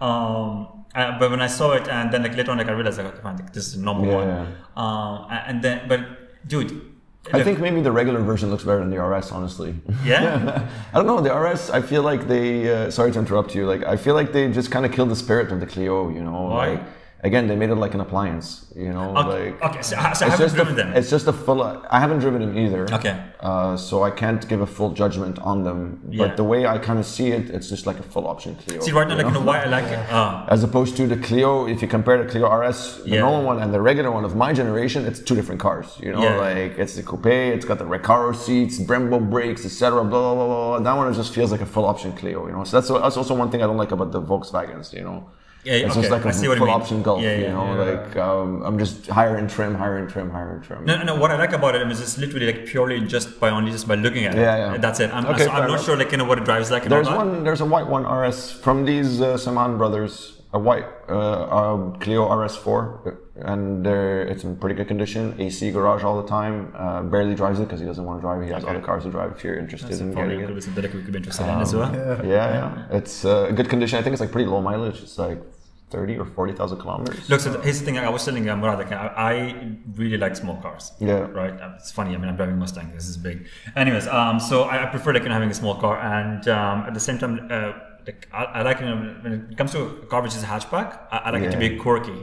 Um, uh, but when I saw it, and then like later on, like I realized like, okay, like, this is number Yeah, one. Um, and then, but dude, I look, think maybe the regular version looks better than the RS, honestly. yeah. I don't know. The RS, I feel like they. Uh, sorry to interrupt you. Like, I feel like they just kind of killed the spirit of the Clio. You know, Why? like again, they made it like an appliance. You know, Okay, like okay, so, I- so I haven't just driven a, them. It's just a full. I haven't driven them either. Okay. Uh, so I can't give a full judgment on them. Yeah. But the way I kind of see it, it's just like a full option Clio. See, right now, like know? know why I like it. Uh, As opposed to the Clio, if you compare the Clio RS, the Yeah. normal one, and the regular one of my generation, it's two different cars. You know, Yeah. like it's the coupe, it's got the Recaro seats, Brembo brakes, etc. Blah, blah blah blah. That one just feels like a full option Clio. You know, so that's that's also one thing I don't like about the Volkswagens. You know, Yeah, yeah, it's okay, just like a see full mean. option Golf. Yeah, yeah, you know, yeah. like um, I'm just higher in trim, higher in trim, higher in trim. no, no, no. What I like about it is it's literally like purely just by only just by looking at it. Yeah, yeah. That's it. I'm, Okay, so I'm not enough. sure like you know what it drives like. There's one. There's a white one RS from these uh, Saman brothers. A white uh, uh, Clio RS4, and it's in pretty good condition. AC garage all the time. Uh, barely drives it because he doesn't want to drive it. He has Okay. other cars to drive. If you're interested That's in probably getting could it, be something that could be interested in as well. yeah, yeah, it's uh, good condition. I think it's like pretty low mileage. It's like thirty or forty thousand kilometers. Look, so here's the thing. I was telling uh, Murad, like, I, I really like small cars. Yeah. Right. Uh, It's funny. I mean, I'm driving Mustang. This is big. Anyways, um, so I, I prefer like having a small car, and um, at the same time, uh, like I, I like you know, when it comes to a car which is a hatchback, I, I like it to be quirky.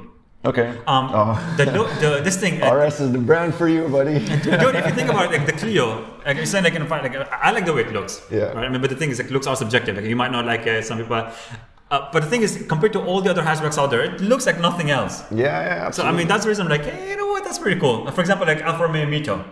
Okay. Um, Oh. the, the this thing. uh, RS is the brand for you, buddy. Dude, if you think about it, like the Clio, like you said, like, in fact, like I like the way it looks. Yeah. Right. I mean, but the thing is, like, looks are subjective. Like you might not like uh, some people. Uh, but the thing is, compared to all the other hatchbacks out there, it looks like nothing else. yeah, yeah, So I mean, that's the reason I'm like, hey, you know what? That's pretty cool. For example, like Alfa Romeo Mito.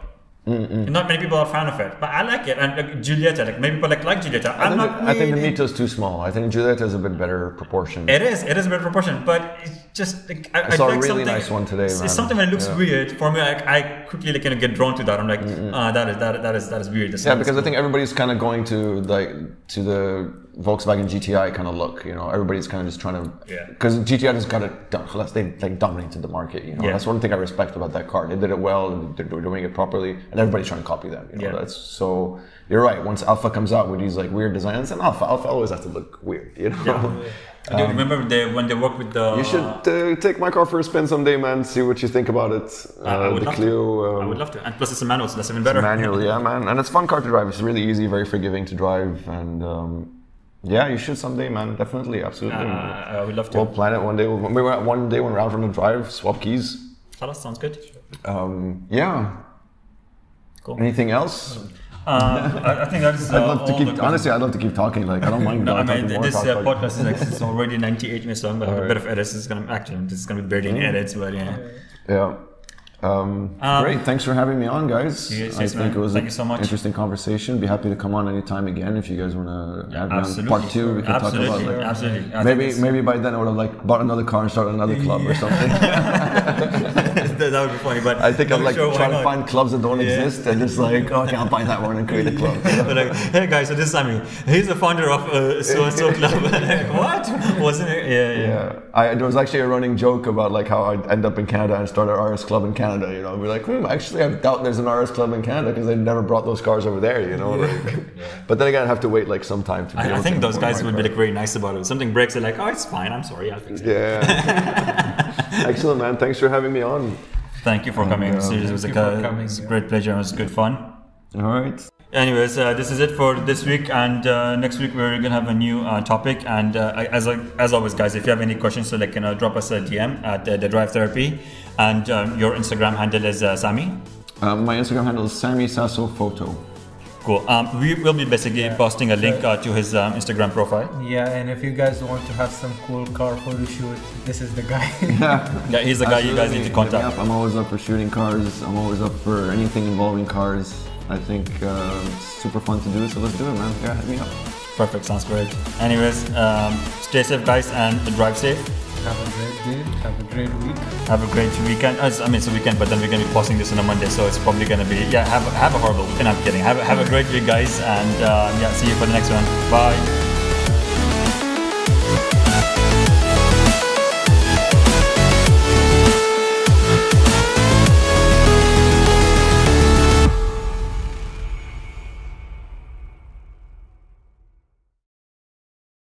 Not many people are a fan of it, but I like it. And like Giulietta, like many people like like Giulietta. I I'm think, not. I think the really- Mito's too small. I think Giulietta is a bit better proportion. It is. It is a better proportion, but it's just like I, I saw a like really something- nice one today, It's, man. something that looks Yeah. weird for me. Like I quickly like kind of get drawn to that. I'm like, ah, that is that that is that is weird. This Yeah, because I think everybody's kind of going to like to the Volkswagen GTI kind of look. You know, everybody's kind of just trying to because yeah. GTI just got it done. They like dominated the market. You know, yeah. that's one thing I respect about that car. They did it well. And they're doing it properly, and everybody's trying to copy them. You know, yeah. that's so. You're right. Once Alfa comes out with these like weird designs, and Alfa Alfa always has to look weird. You know. Yeah. I do um, remember they, when they worked with the. You should uh, take my car for a spin someday, man. See what you think about it. Uh, I would the love Clio. Um, I would um, love to. And plus, it's a manual, so that's even better. manual, yeah, man. And it's fun car to drive. It's really easy, very forgiving to drive, and um, yeah, you should someday, man. Definitely, absolutely. Uh, I would love to. we'll plan it one day. When we were at one day when we're out on the drive, swap keys. Khalas, sounds good. Um, yeah. Cool. Anything else? Uh, I, think that's. Uh, I'd love to keep. Honestly, I'd love to keep talking. Like I don't mind. No, I uh, mean this uh, podcast is like it's already 98 minutes long, but a bit of edits is gonna actually this is gonna be barely any edits, but yeah. Yeah. Um, Um, great. Thanks for having me on, guys. I think man. it was Thank an you so much. interesting conversation. Be happy to come on anytime again if you guys want to have me on Absolutely. part two. We can absolutely, talk about like, absolutely. I maybe maybe by then I would have like bought another car and started another club or something. that would be funny, but I think I'm like sure trying to find clubs that don't Yeah. exist and just like okay, I'll buy that one and create a club. But like, hey guys, so this is Sami. He's the founder of uh, so and so club. like, what? Wasn't it? Yeah, yeah. Yeah, I, there was actually a running joke about like how I'd end up in Canada and start an RS club in Canada. You know, we're like, hmm, actually, I doubt there's an RS club in Canada because they've never brought those cars over there. You know, like, but then again, I have to wait like some time to. Be I, I think those guys would be car. like very nice about it. If something breaks, they're like, oh, it's fine. I'm sorry. I'll fix it. Yeah. Excellent, man. Thanks for having me on. Thank you for coming. um, Seriously, it was, thank like you for a, coming, a great pleasure. It was good fun. All right. Anyways, uh, this is it for this week, and uh, next week we're gonna have a new uh, topic. And uh, I- as as always, guys, if you have any questions, so like, you know, drop us a DM at uh, the Drive Therapy, and um, your Instagram handle is uh, Sami. Um, my Instagram handle is Sami Sasso Photo. Cool. Um, we will be basically posting a link uh, to his um, Instagram profile. Yeah, and if you guys want to have some cool car photo shoot, this is the guy. Yeah. Yeah, he's the guy you guys need to Hit contact. up. I'm always up for shooting cars. I'm always up for anything involving cars. I think uh, it's super fun to do, so let's do it, man. Yeah, hit me up. Perfect. Sounds great. Anyways, um, stay safe, guys, and drive safe. have a great day. Have a great week. Have a great weekend. Uh, I mean, it's a weekend, but then we're gonna be posting this on a Monday, so it's probably gonna be yeah. Have have a horrible weekend. I'm kidding. Have a- have a great week, guys, and um, yeah. See you for the next one. Bye.